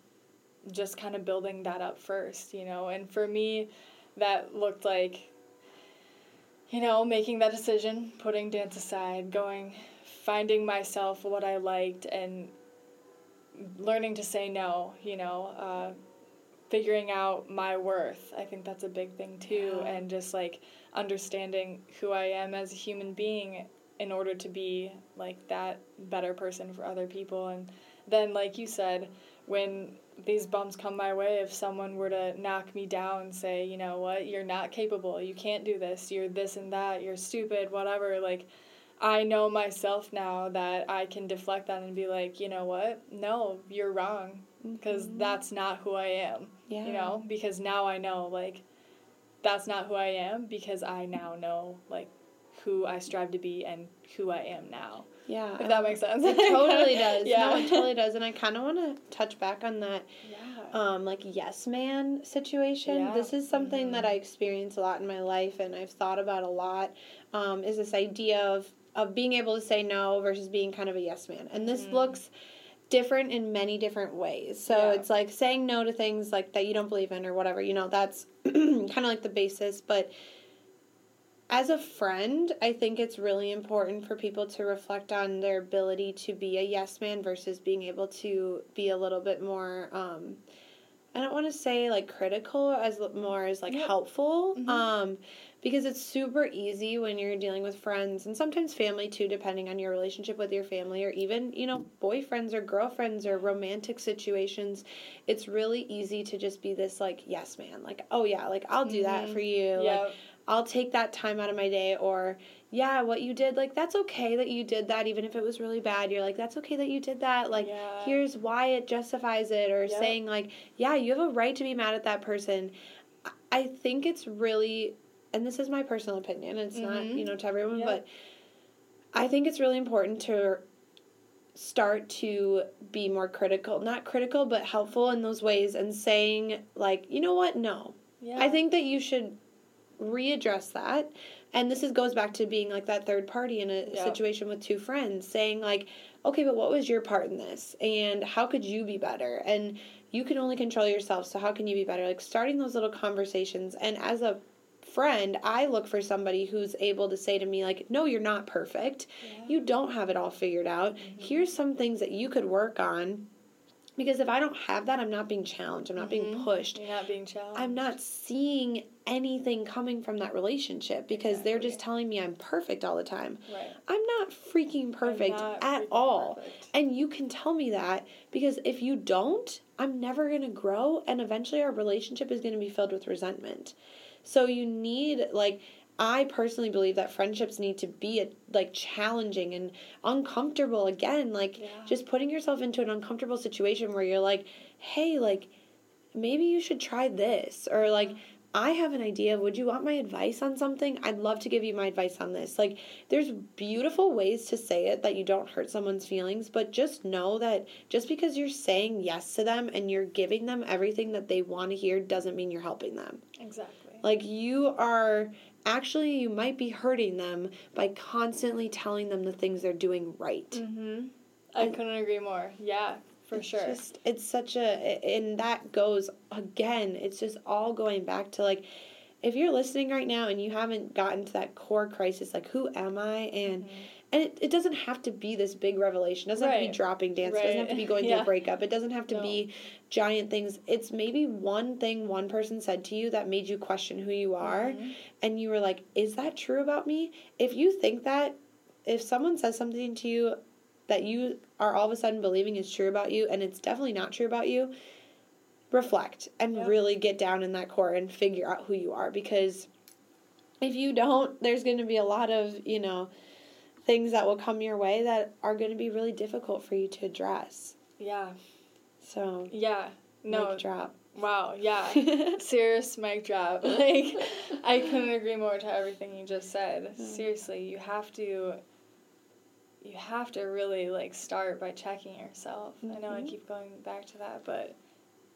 just kind of building that up first, you know. And for me, that looked like, you know, making that decision, putting dance aside, going, finding myself what I liked, and learning to say no, you know, uh, figuring out my worth. I think that's a big thing too.
Yeah.
And just like understanding who I am as a human being in order to be like that better person for other people. And then, like you said, when these bumps come my way, if someone were to knock me down, say, you know what, you're not capable, you can't do this, you're this and that, you're stupid, whatever, like, I know myself now that I can deflect that and be like, you know what, no, you're wrong, because
Mhm.
that's not who I am,
yeah.
you know, because now I know, like, that's not who I am, because I now know, like, who I strive to be and who I am now.
Yeah.
If that makes sense.
It totally does.
Yeah.
No, it (laughs) totally does. And I kind of want to touch back on that,
Yeah.
um, like yes man situation.
Yeah.
This is something
Mhm.
that I experience a lot in my life, and I've thought about a lot. Um, is this idea of of being able to say no versus being kind of a yes man, and this
Mhm.
looks different in many different ways. So
Yeah.
it's like saying no to things like that you don't believe in or whatever. You know, that's (clears throat) kind of like the basis, but as a friend, I think it's really important for people to reflect on their ability to be a yes man versus being able to be a little bit more. Um, I don't want to say like critical as more as like helpful.
Mhm.
Um, because it's super easy when you're dealing with friends and sometimes family too, depending on your relationship with your family or even you know boyfriends or girlfriends or romantic situations. It's really easy to just be this like yes man, like oh yeah, like I'll do that
Mhm.
for you. Like, I'll take that time out of my day or yeah, what you did, like that's okay that you did that even if it was really bad. You're like that's okay that you did that. Like
Yeah.
here's why it justifies it or
Yep.
saying like yeah, you have a right to be mad at that person. I think it's really and this is my personal opinion. It's not,
Mhm.
you know, to everyone,
Yep.
but I think it's really important to start to be more critical. Not critical, but helpful in those ways and saying like, you know what? No.
Yeah.
I think that you should readdress that and this is goes back to being like that third party in a
Yeah.
situation with two friends saying like okay but what was your part in this and how could you be better and you can only control yourself so how can you be better like starting those little conversations and as a friend i look for somebody who's able to say to me like no you're not perfect you don't have it all figured out here's some things that you could work on because if i don't have that i'm not being challenged i'm not being
Mhm.
pushed
You're not being challenged.
I'm not seeing anything coming from that relationship because they're just telling me I'm perfect all the time.
Right.
I'm not freaking perfect
not
at
freaking
all.
perfect.
And you can tell me that because if you don't, I'm never going to grow and eventually our relationship is going to be filled with resentment. So you need like I personally believe that friendships need to be uh, like challenging and uncomfortable again like
Yeah.
just putting yourself into an uncomfortable situation where you're like, "Hey, like maybe you should try this or like I have an idea. Would you want my advice on something? I'd love to give you my advice on this. Like, there's beautiful ways to say it that you don't hurt someone's feelings, but just know that just because you're saying yes to them and you're giving them everything that they want to hear doesn't mean you're helping them.
Exactly.
Like, you are actually, you might be hurting them by constantly telling them the things they're doing right.
Mm-hmm. I
And-
couldn't agree more. Yeah, for
It's
sure.
Just it's such a and that goes again. It's just all going back to like if you're listening right now and you haven't gotten to that core crisis, like who am I? And and it, it doesn't have to be this big revelation. It doesn't have to be dropping dance. It doesn't have to be
Right.
going (laughs) through a breakup. It doesn't have to
No.
be giant things. It's maybe one thing one person said to you that made you question who you are
Mhm.
and you were like, is that true about me? If you think that, if someone says something to you that you are all of a sudden believing is true about you and it's definitely not true about you, reflect and
Yeah.
really get down in that core and figure out who you are because if you don't, there's going to be a lot of, you know, things that will come your way that are going to be really difficult for you to address.
Yeah.
So,
Yeah. No.
mic drop.
Wow. Yeah. (laughs) Serious mic drop. (laughs) Like, I couldn't agree more to everything you just said.
Mm.
Seriously, you have to. You have to really like start by checking yourself. I know I
Mhm.
keep going back to that, but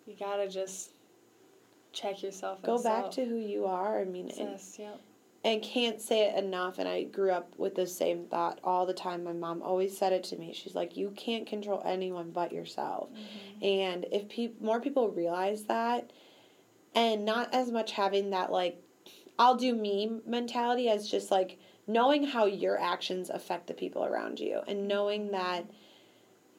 you gotta just check yourself.
Go back
self.
to who you are. I mean, and-
Yes, yep.
And can't say it enough and i grew up with the same thought all the time. My mom always said it to me. She's like you can't control anyone but yourself. Mm-hmm. And if peop more people realize that and not as much having that like i'll do me mentality as just like knowing how your actions affect the people around you and knowing that mm-hmm.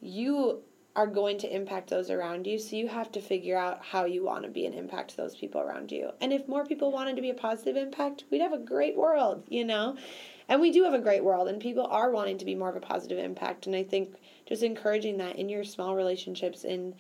you are going to impact those around you. So you have to figure out how you want to be an impact to those people around you. And if more people wanted to be a positive impact we'd have a great world you know? And we do have a great world and people are wanting to be more of a positive impact. And i think just encouraging that in your small relationships in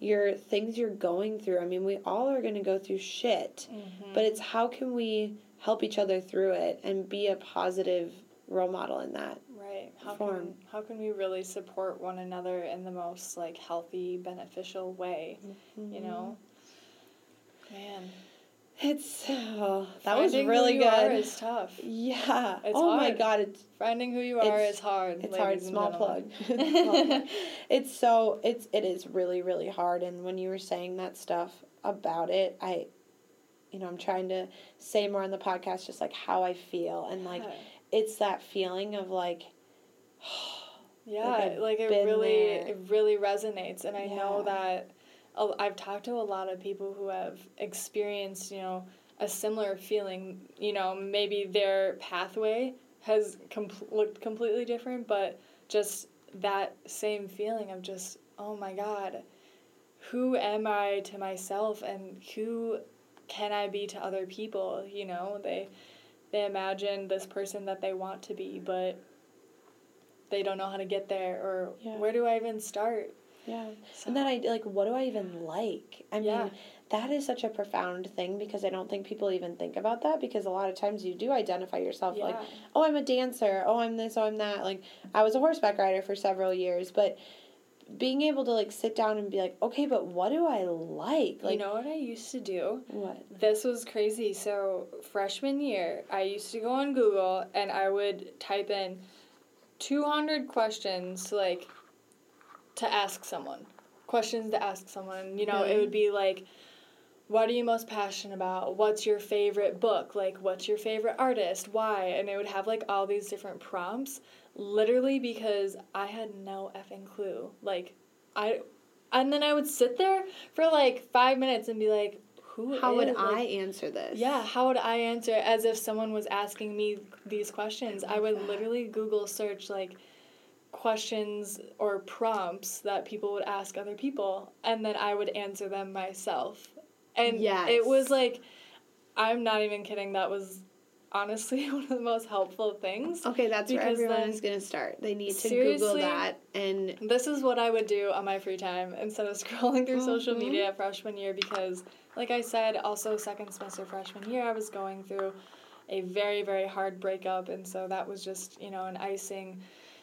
your things you're going through. I mean we all are going to go through shit
Mhm.
but it's how can we help each other through it and be a positive role model in that
Right. How
form.
can how can we really support one another in the most like healthy, beneficial way?
Mm-hmm.
You know. Man,
it's oh, that was
finding
really
who you Are
good
is tough.
yeah
It's
oh my god it's
Finding who you are
It's-
is hard.
it's hard small plug. (laughs) Small (laughs) plug. it's so it's it is really really hard and when you were saying that stuff about it i you know i'm trying to say more on the podcast just like how i feel and like it's that feeling of like (sighs)
Yeah,
I've
like, it really
there.
it really resonates and I know that I've talked to a lot of people who have experienced, you know, a similar feeling, you know, maybe their pathway has com- looked completely different, but just that same feeling of just, oh my god, who am I to myself and who can I be to other people, you know? They they imagine this person that they want to be, but they don't know how to get there or
Yeah.
where do I even start?
yeah
So,
and then i like what do i even like i mean
Yeah.
that is such a profound thing because i don't think people even think about that because a lot of times you do identify yourself like oh, I'm a dancer. Oh, I'm this. Oh, I'm that. Like, I was a horseback rider for several years, but being able to like sit down and be like, okay, but what do I like? Like,
you know what I used to do?
what?
This was crazy. So, freshman year, I used to go on Google and I would type in 200 questions like to ask someone. Questions to ask someone. You know, it would be mm-hmm. like what are you most passionate about? What's your favorite book? Like, what's your favorite artist? Why? And it would have like all these different prompts, literally because I had no effing clue. Like, I, and then I would sit there for like five minutes and be like, who
How would
like,
I answer this?
yeah, how would I answer as if someone was asking me these questions? I, would
that.
literally Google search like questions or prompts that people would ask other people and then I would answer them myself. And
Yes.
it was like I'm not even kidding, that was honestly (laughs) one of the most helpful things.
Okay, that's where
Because
everyone is going to start. They need to Google that and
This is what I would do on my free time instead of (laughs) scrolling through social
Mhm.
media freshman year because, like I said, also second semester freshman year, I was going through a very, very hard breakup. And so that was just, you know, an icing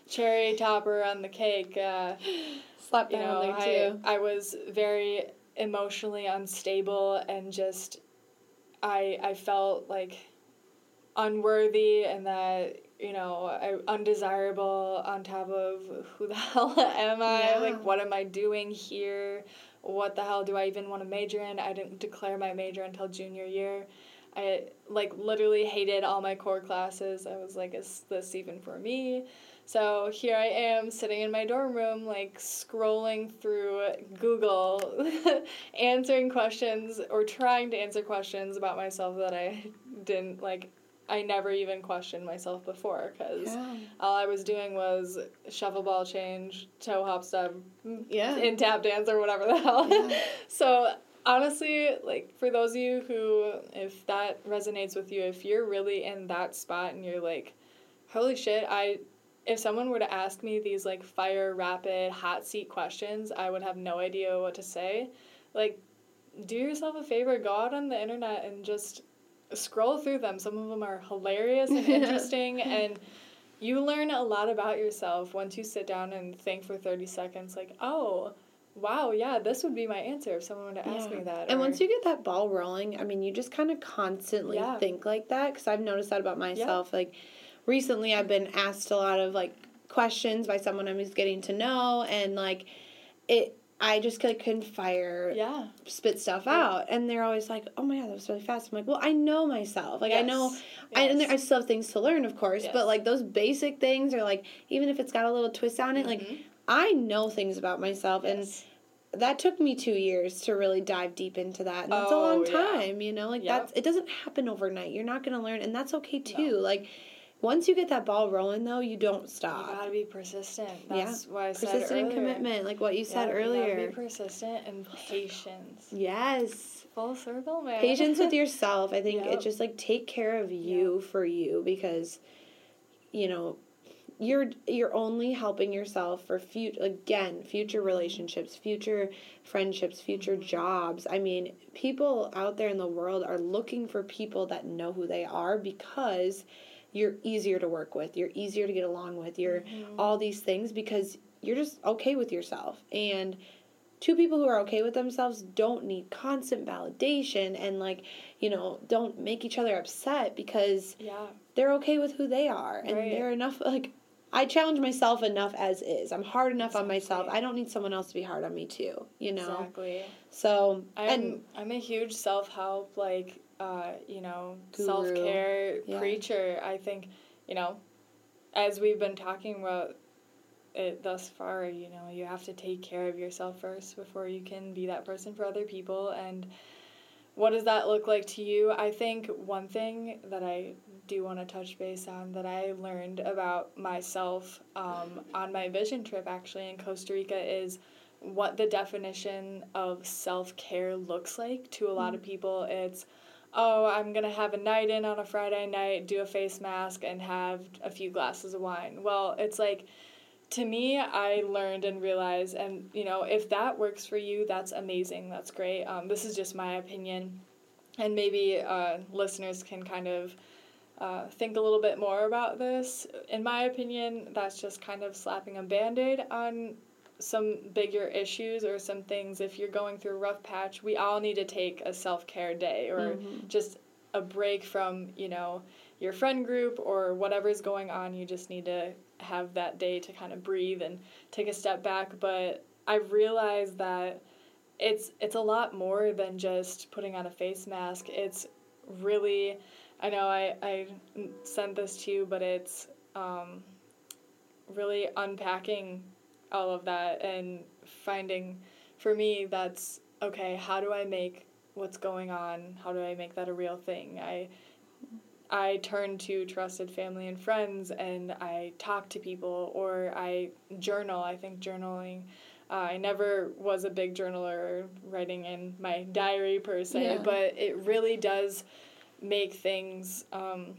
cherry topper on the cake. Uh, (gasps)
slap
you
that
know,
on there
I,
too.
I was very emotionally unstable and just, I, I felt like unworthy and that you know I, undesirable on top of who the (laughs) hell am i
Yeah.
like what am i doing here what the hell do i even want to major in? I didn't declare my major until junior year. I like literally hated all my core classes. I was like is this even for me? So here i am sitting in my dorm room like scrolling through google (laughs) answering questions or trying to answer questions about myself that i didn't like I never even questioned myself before because
Yeah.
all I was doing was shuffle ball change, toe hop step, mm,
Yeah.
in tap dance or whatever the (laughs) hell.
Yeah.
so honestly, like for those of you who, if that resonates with you, if you're really in that spot and you're like, holy shit, I, if someone were to ask me these like fire rapid hot seat questions, I would have no idea what to say. Like, do yourself a favor, go out on the internet and just scroll through them. Some of them are hilarious and (laughs) interesting, and you learn a lot about yourself once you sit down and think for 30 seconds, like, oh, wow, yeah, this would be my answer if someone were to ask
Yeah.
me that.
And
or-
once you get that ball rolling, I mean, you just kind of constantly
Yeah.
think like that because I've noticed that about myself. Like recently, I've been asked a lot of like questions by someone I'm just getting to know, and like it, I just like couldn't fire
yeah.
spit stuff
Yeah.
out, and they're always like, "Oh my god, that was really fast." I'm like, "Well, I know myself. Like I know."
Yes.
I, and there, I still have things to learn, of course,
Yes.
but like those basic things are like, even if it's got a little twist on it, like
Mhm.
I know things about myself, and that took me two years to really dive deep into that and that's a
Oh,
long
yeah.
time you know like
Yep.
that's it doesn't happen overnight you're not going to learn and that's okay too
No.
like once you get that ball rolling though you don't stop.
You gotta be persistent.
Yeah.
Why I said
persistent and
earlier.
commitment like what you said
Yeah, you gotta
earlier
be persistent and patience.
yes
Full circle, man.
patience with (laughs) yourself i think
Yep.
it just like take care of you for you because you know you're you're only helping yourself for future again future mm-hmm. relationships future friendships future mm-hmm. jobs i mean people out there in the world are looking for people that know who they are because you're easier to work with you're easier to get along with you're mm-hmm. all these things because you're just okay with yourself and two people who are okay with themselves don't need constant validation and like you know don't make each other upset because
Yeah.
they're okay with who they are and
Right.
they're enough like i challenge myself enough as is i'm hard enough on myself i don't need someone else to be hard on me too you know
Exactly.
so
I'm
and
I'm a huge self help like uh, you know self care
Yeah.
preacher. I think you know, as we've been talking about it thus far, you know, you have to take care of yourself first before you can be that person for other people. And what does that look like to you? I think one thing that I do want to touch base on that I learned about myself um, on my vision trip actually in Costa Rica is what the definition of self care looks like to a lot of people. It's, oh, I'm going to have a night in on a Friday night, do a face mask, and have a few glasses of wine. Well, it's like, to me, I learned and realized, and you know, if that works for you, that's amazing. That's great. Um, this is just my opinion, and maybe uh, listeners can kind of uh, think a little bit more about this. In my opinion, that's just kind of slapping a band aid on some bigger issues or some things. If you're going through a rough patch, we all need to take a self care day or
Mhm.
just a break from, you know, your friend group or whatever's going on. You just need to have that day to kind of breathe and take a step back. But I realized that it's it's a lot more than just putting on a face mask. It's really, I know I I sent this to you, but it's um, really unpacking all of that and finding, for me, that's okay. How do I make what's going on? How do I make that a real thing? I I turn to trusted family and friends and I talk to people or I journal. I think journaling uh, I never was a big journaler writing in my diary per se,
Yeah.
but it really does make things um,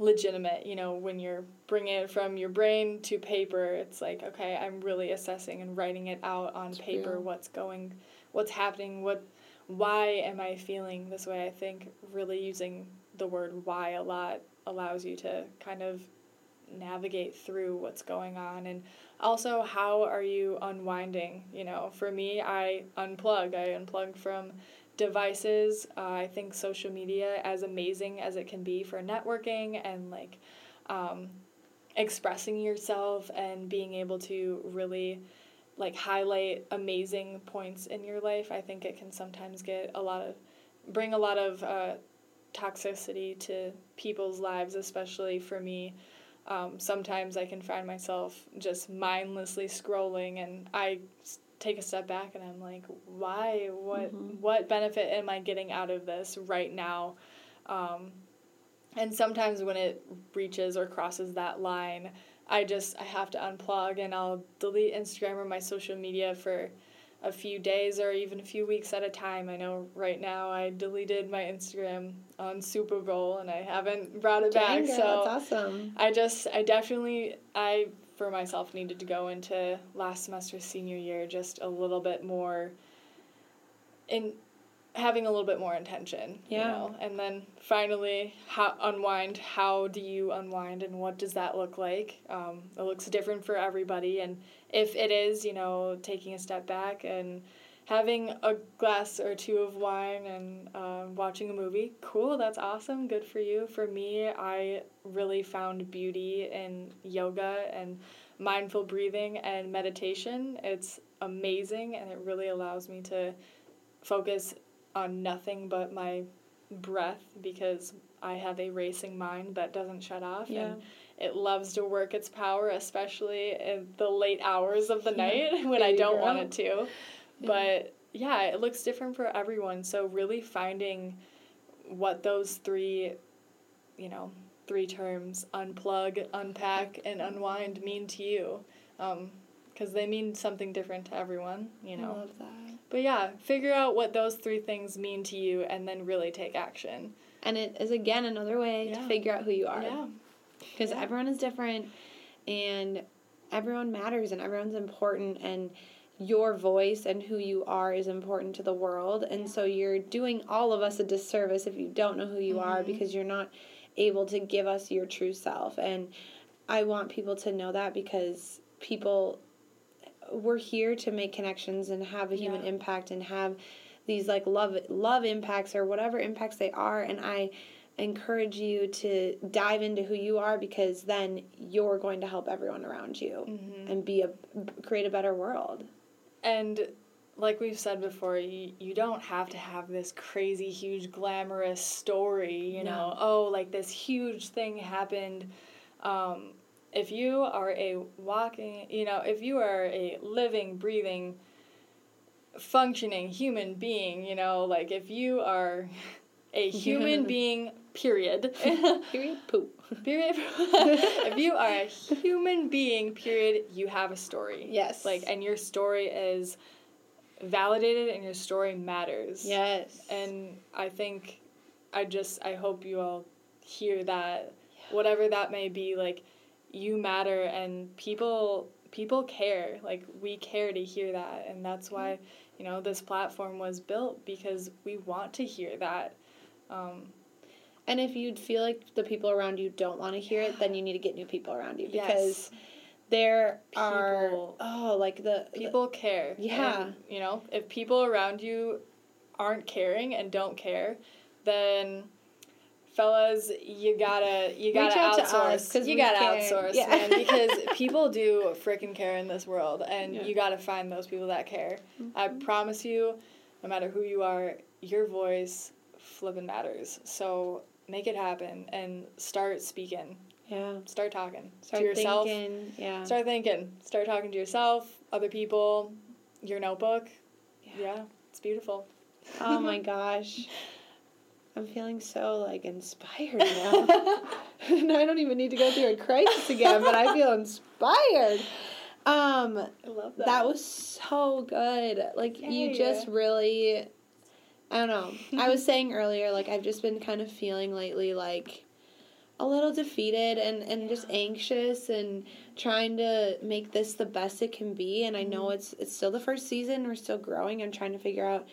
legitimate. You know, when you're bringing it from your brain to paper, it's like, okay, I'm really assessing and writing it out on
It's
paper.
real.
What's going, what's happening, what, why am I feeling this way? I think really using the word why a lot allows you to kind of navigate through what's going on and also how are you unwinding you know for me i unplug i unplug from devices. Uh, i think social media as amazing as it can be for networking and like um, expressing yourself and being able to really like highlight amazing points in your life i think it can sometimes get a lot of bring a lot of uh, toxicity to people's lives especially for me. Um, sometimes I can find myself just mindlessly scrolling, and I take a step back and I'm like, why? What?
Mhm.
What benefit am I getting out of this right now? Um, and sometimes when it reaches or crosses that line, I just I have to unplug and I'll delete Instagram or my social media for a few days or even a few weeks at a time. I know right now I deleted my Instagram on Super Bowl and I haven't brought it back.
Dang, girl,
so
that's awesome.
I just, I definitely, I for myself needed to go into last semester's senior year just a little bit more in having a little bit more intention. You
Yeah.
know? And then finally, how unwind. How do you unwind, and what does that look like? Um, it looks different for everybody, and if it is, you know, taking a step back and having a glass or two of wine and um, watching a movie, cool, that's awesome, good for you. For me, I really found beauty in yoga and mindful breathing and meditation. It's amazing and it really allows me to focus on nothing but my breath because I have a racing mind that doesn't shut off
Yeah.
and it loves to work its power, especially in the late hours of the night (laughs) when I don't
girl.
want it to. But yeah, it looks different for everyone. So really finding what those three, you know, three terms unplug, unpack, and unwind mean to you. Um, because they mean something different to everyone, you
I
know.
love that.
But yeah, figure out what those three things mean to you and then really take action.
And it is again another way to figure out who you are.
Yeah.
because
Yeah.
everyone is different and everyone matters and everyone's important and your voice and who you are is important to the world and so you're doing all of us a disservice if you don't know who you are
Mhm.
because you're not able to give us your true self and i want people to know that because people we're here to make connections and have a human
Yeah.
impact and have these like love love impacts or whatever impacts they are and i encourage you to dive into who you are because then you're going to help everyone around you
Mm-hmm.
and be a create a better world
And like we've said before, you, you don't have to have this crazy, huge, glamorous story, you know,
No.
oh, like this huge thing happened. Um, if you are a walking, you know, if you are a living, breathing, functioning human being, you know, like if you are (laughs) a human (laughs) being, period.
period poop (laughs)
period. (laughs) if you are a human being, period, you have a story.
yes
Like, and your story is validated and your story matters.
yes
And I think, I just, I hope you all hear that, whatever that may be, like, you matter and people, people care. Like, we care to hear that. And that's why, you know, this platform was built because we want to hear that. Um,
and if you feel like the people around you don't want to hear it then you need to get new people around you because
yes,
there are oh like the
people care.
Yeah.
And, you know, if people around you aren't caring and don't care, then fellas, you gotta you gotta
Reach out to us,
outsource.
'cause
you gotta outsource,
Yeah.
man, because (laughs) people do freaking care in this world, and
Yeah.
you gotta find those people that care. I
Mm-hmm.
promise you, no matter who you are, your voice flipping matters. So make it happen and start speaking.
Yeah.
Start talking
Start
to yourself.
thinking. Yeah.
Start thinking. Start talking to yourself, other people, your notebook.
Yeah.
Yeah, it's beautiful.
Oh my (laughs) gosh. I'm feeling so like inspired (laughs) now. and (laughs) I don't even need to go through a crisis again, but I feel inspired. Um
I love that.
that was so good. Like you just really I don't know. I was saying earlier like I've just been kind of feeling lately like a little defeated and, and just anxious and trying to make this the best it can be. And I know
Mm-hmm.
it's it's still the first season, we're still growing. I'm trying to figure out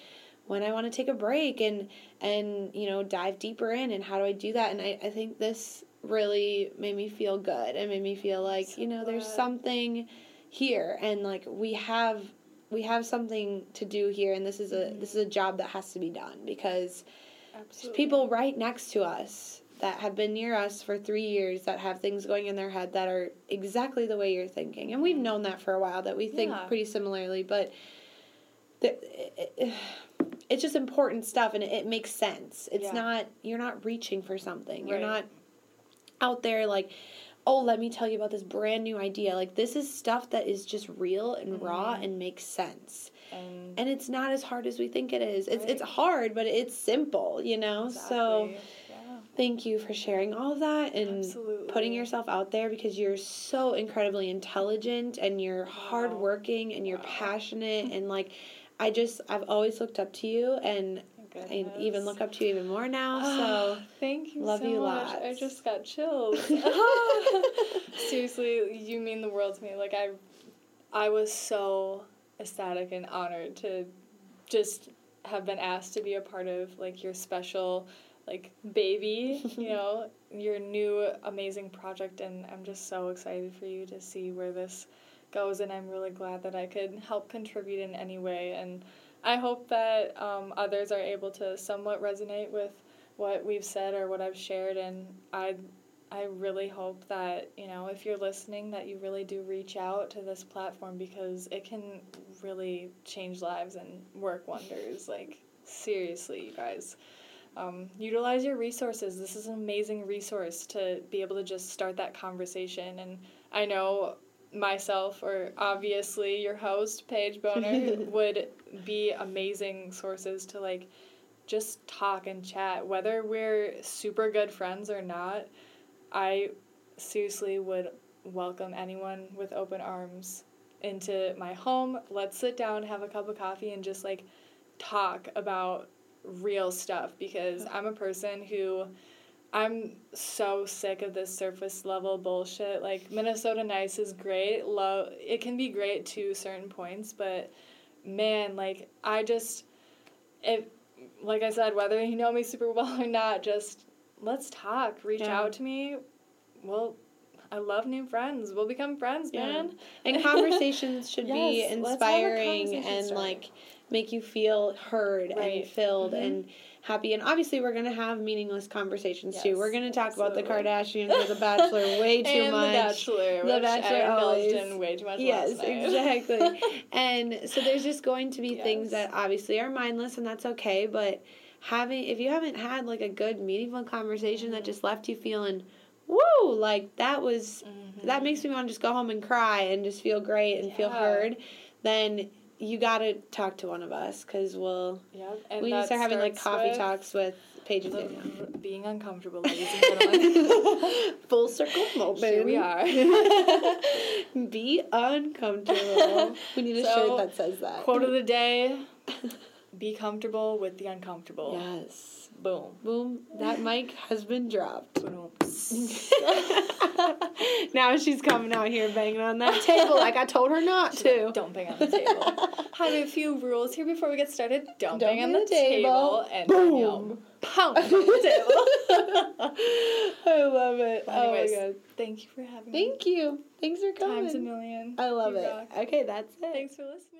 when I want to take a break and and you know dive deeper in and how do I do that? And I, I think this really made me feel good. And made me feel like
So
you know there's something here. And like we have we have something to do here and this is a this is a job that has to be done because there's
Absolutely.
people right next to us that have been near us for three years that have things going in their head that are exactly the way you're thinking and we've known that for a while that we think
Yeah.
pretty similarly but the, it, (sighs) it- it's just important stuff and it, it makes sense it's
Yeah.
not you're not reaching for something you're not out there like oh let me tell you about this brand new idea like this is stuff that is just real and raw
Mhm.
and makes sense
And
and it's not as hard as we think it is it's it's hard but it's simple you know so
Exactly. yeah.
thank you for sharing all of that and
Absolutely.
putting yourself out there because you're so incredibly intelligent and you're hardworking and you're
Wow.
passionate (laughs) and like I just I've always looked up to you and I even look up to you even more now ah, so
thank you
love
so
you
much. I just got chills. (laughs) (laughs) Seriously, you mean the world to me. Like I, I was so ecstatic and honored to just have been asked to be a part of like your special like baby you (laughs) know your new amazing project and i'm just so excited for you to see where this goes and i'm really glad that i could help contribute in any way and i hope that um, others are able to somewhat resonate with what we've said or what i've shared and i i really hope that you know if you're listening that you really do reach out to this platform because it can really change lives and work wonders like seriously you guys um, utilize your resources. This is an amazing resource to be able to just start that conversation. And I know myself, or obviously your host, Paige Boner, (laughs) would be amazing sources to like just talk and chat. Whether we're super good friends or not, I seriously would welcome anyone with open arms into my home. Let's sit down, have a cup of coffee, and just like talk about real stuff because I'm a person who I'm so sick of this surface level bullshit. Like Minnesota nice is great. Love it can be great to certain points, but man, like I just if like I said, whether you know me super well or not, just let's talk. Reach
Yeah.
out to me. Well, I love new friends. We'll become friends,
Yeah.
man.
and (laughs) conversations should be
Yes, a
inspiring and like make you feel heard and
Right.
filled
Mhm.
and happy and obviously we're gonna have meaningless conversations too. We're gonna talk about the kardashians or the bachelor way (laughs) too
and
much.
The Bachelor,
The Bachelor always-
in way too much
yes exactly. (laughs) And so there's just going to be things that obviously are mindless and that's okay but having if you haven't had like a good meaningful conversation that
Mhm.
just left you feeling woo! Like that was
Mhm.
that makes me want to just go home and cry and just feel great and feel heard, then you got to talk to one of us because we'll
Yep, and
we need to
that
start having like coffee talks with Paige and Danielle.
being uncomfortable, ladies and gentlemen. (laughs)
Full circle moment.
Here we are. (laughs)
Be uncomfortable. We need a
So,
shirt that says that.
Quote of the (laughs) day: Be comfortable with the uncomfortable.
Yes.
Boom.
Boom. That mic has been dropped. (laughs) Now she's coming out here banging on that (laughs) table like I told her not to.
Don't bang on the table. I have a few rules here before we get started. Don't,
Don't
bang on the,
the table.
table. and
Boom.
pound on the (laughs) table.
I love it.
Anyways,
oh my god.
Thank you for having me.
Thank you. Thanks for coming.
Times a million.
I love
You
it.
rock.
Okay, that's it.
Thanks for listening.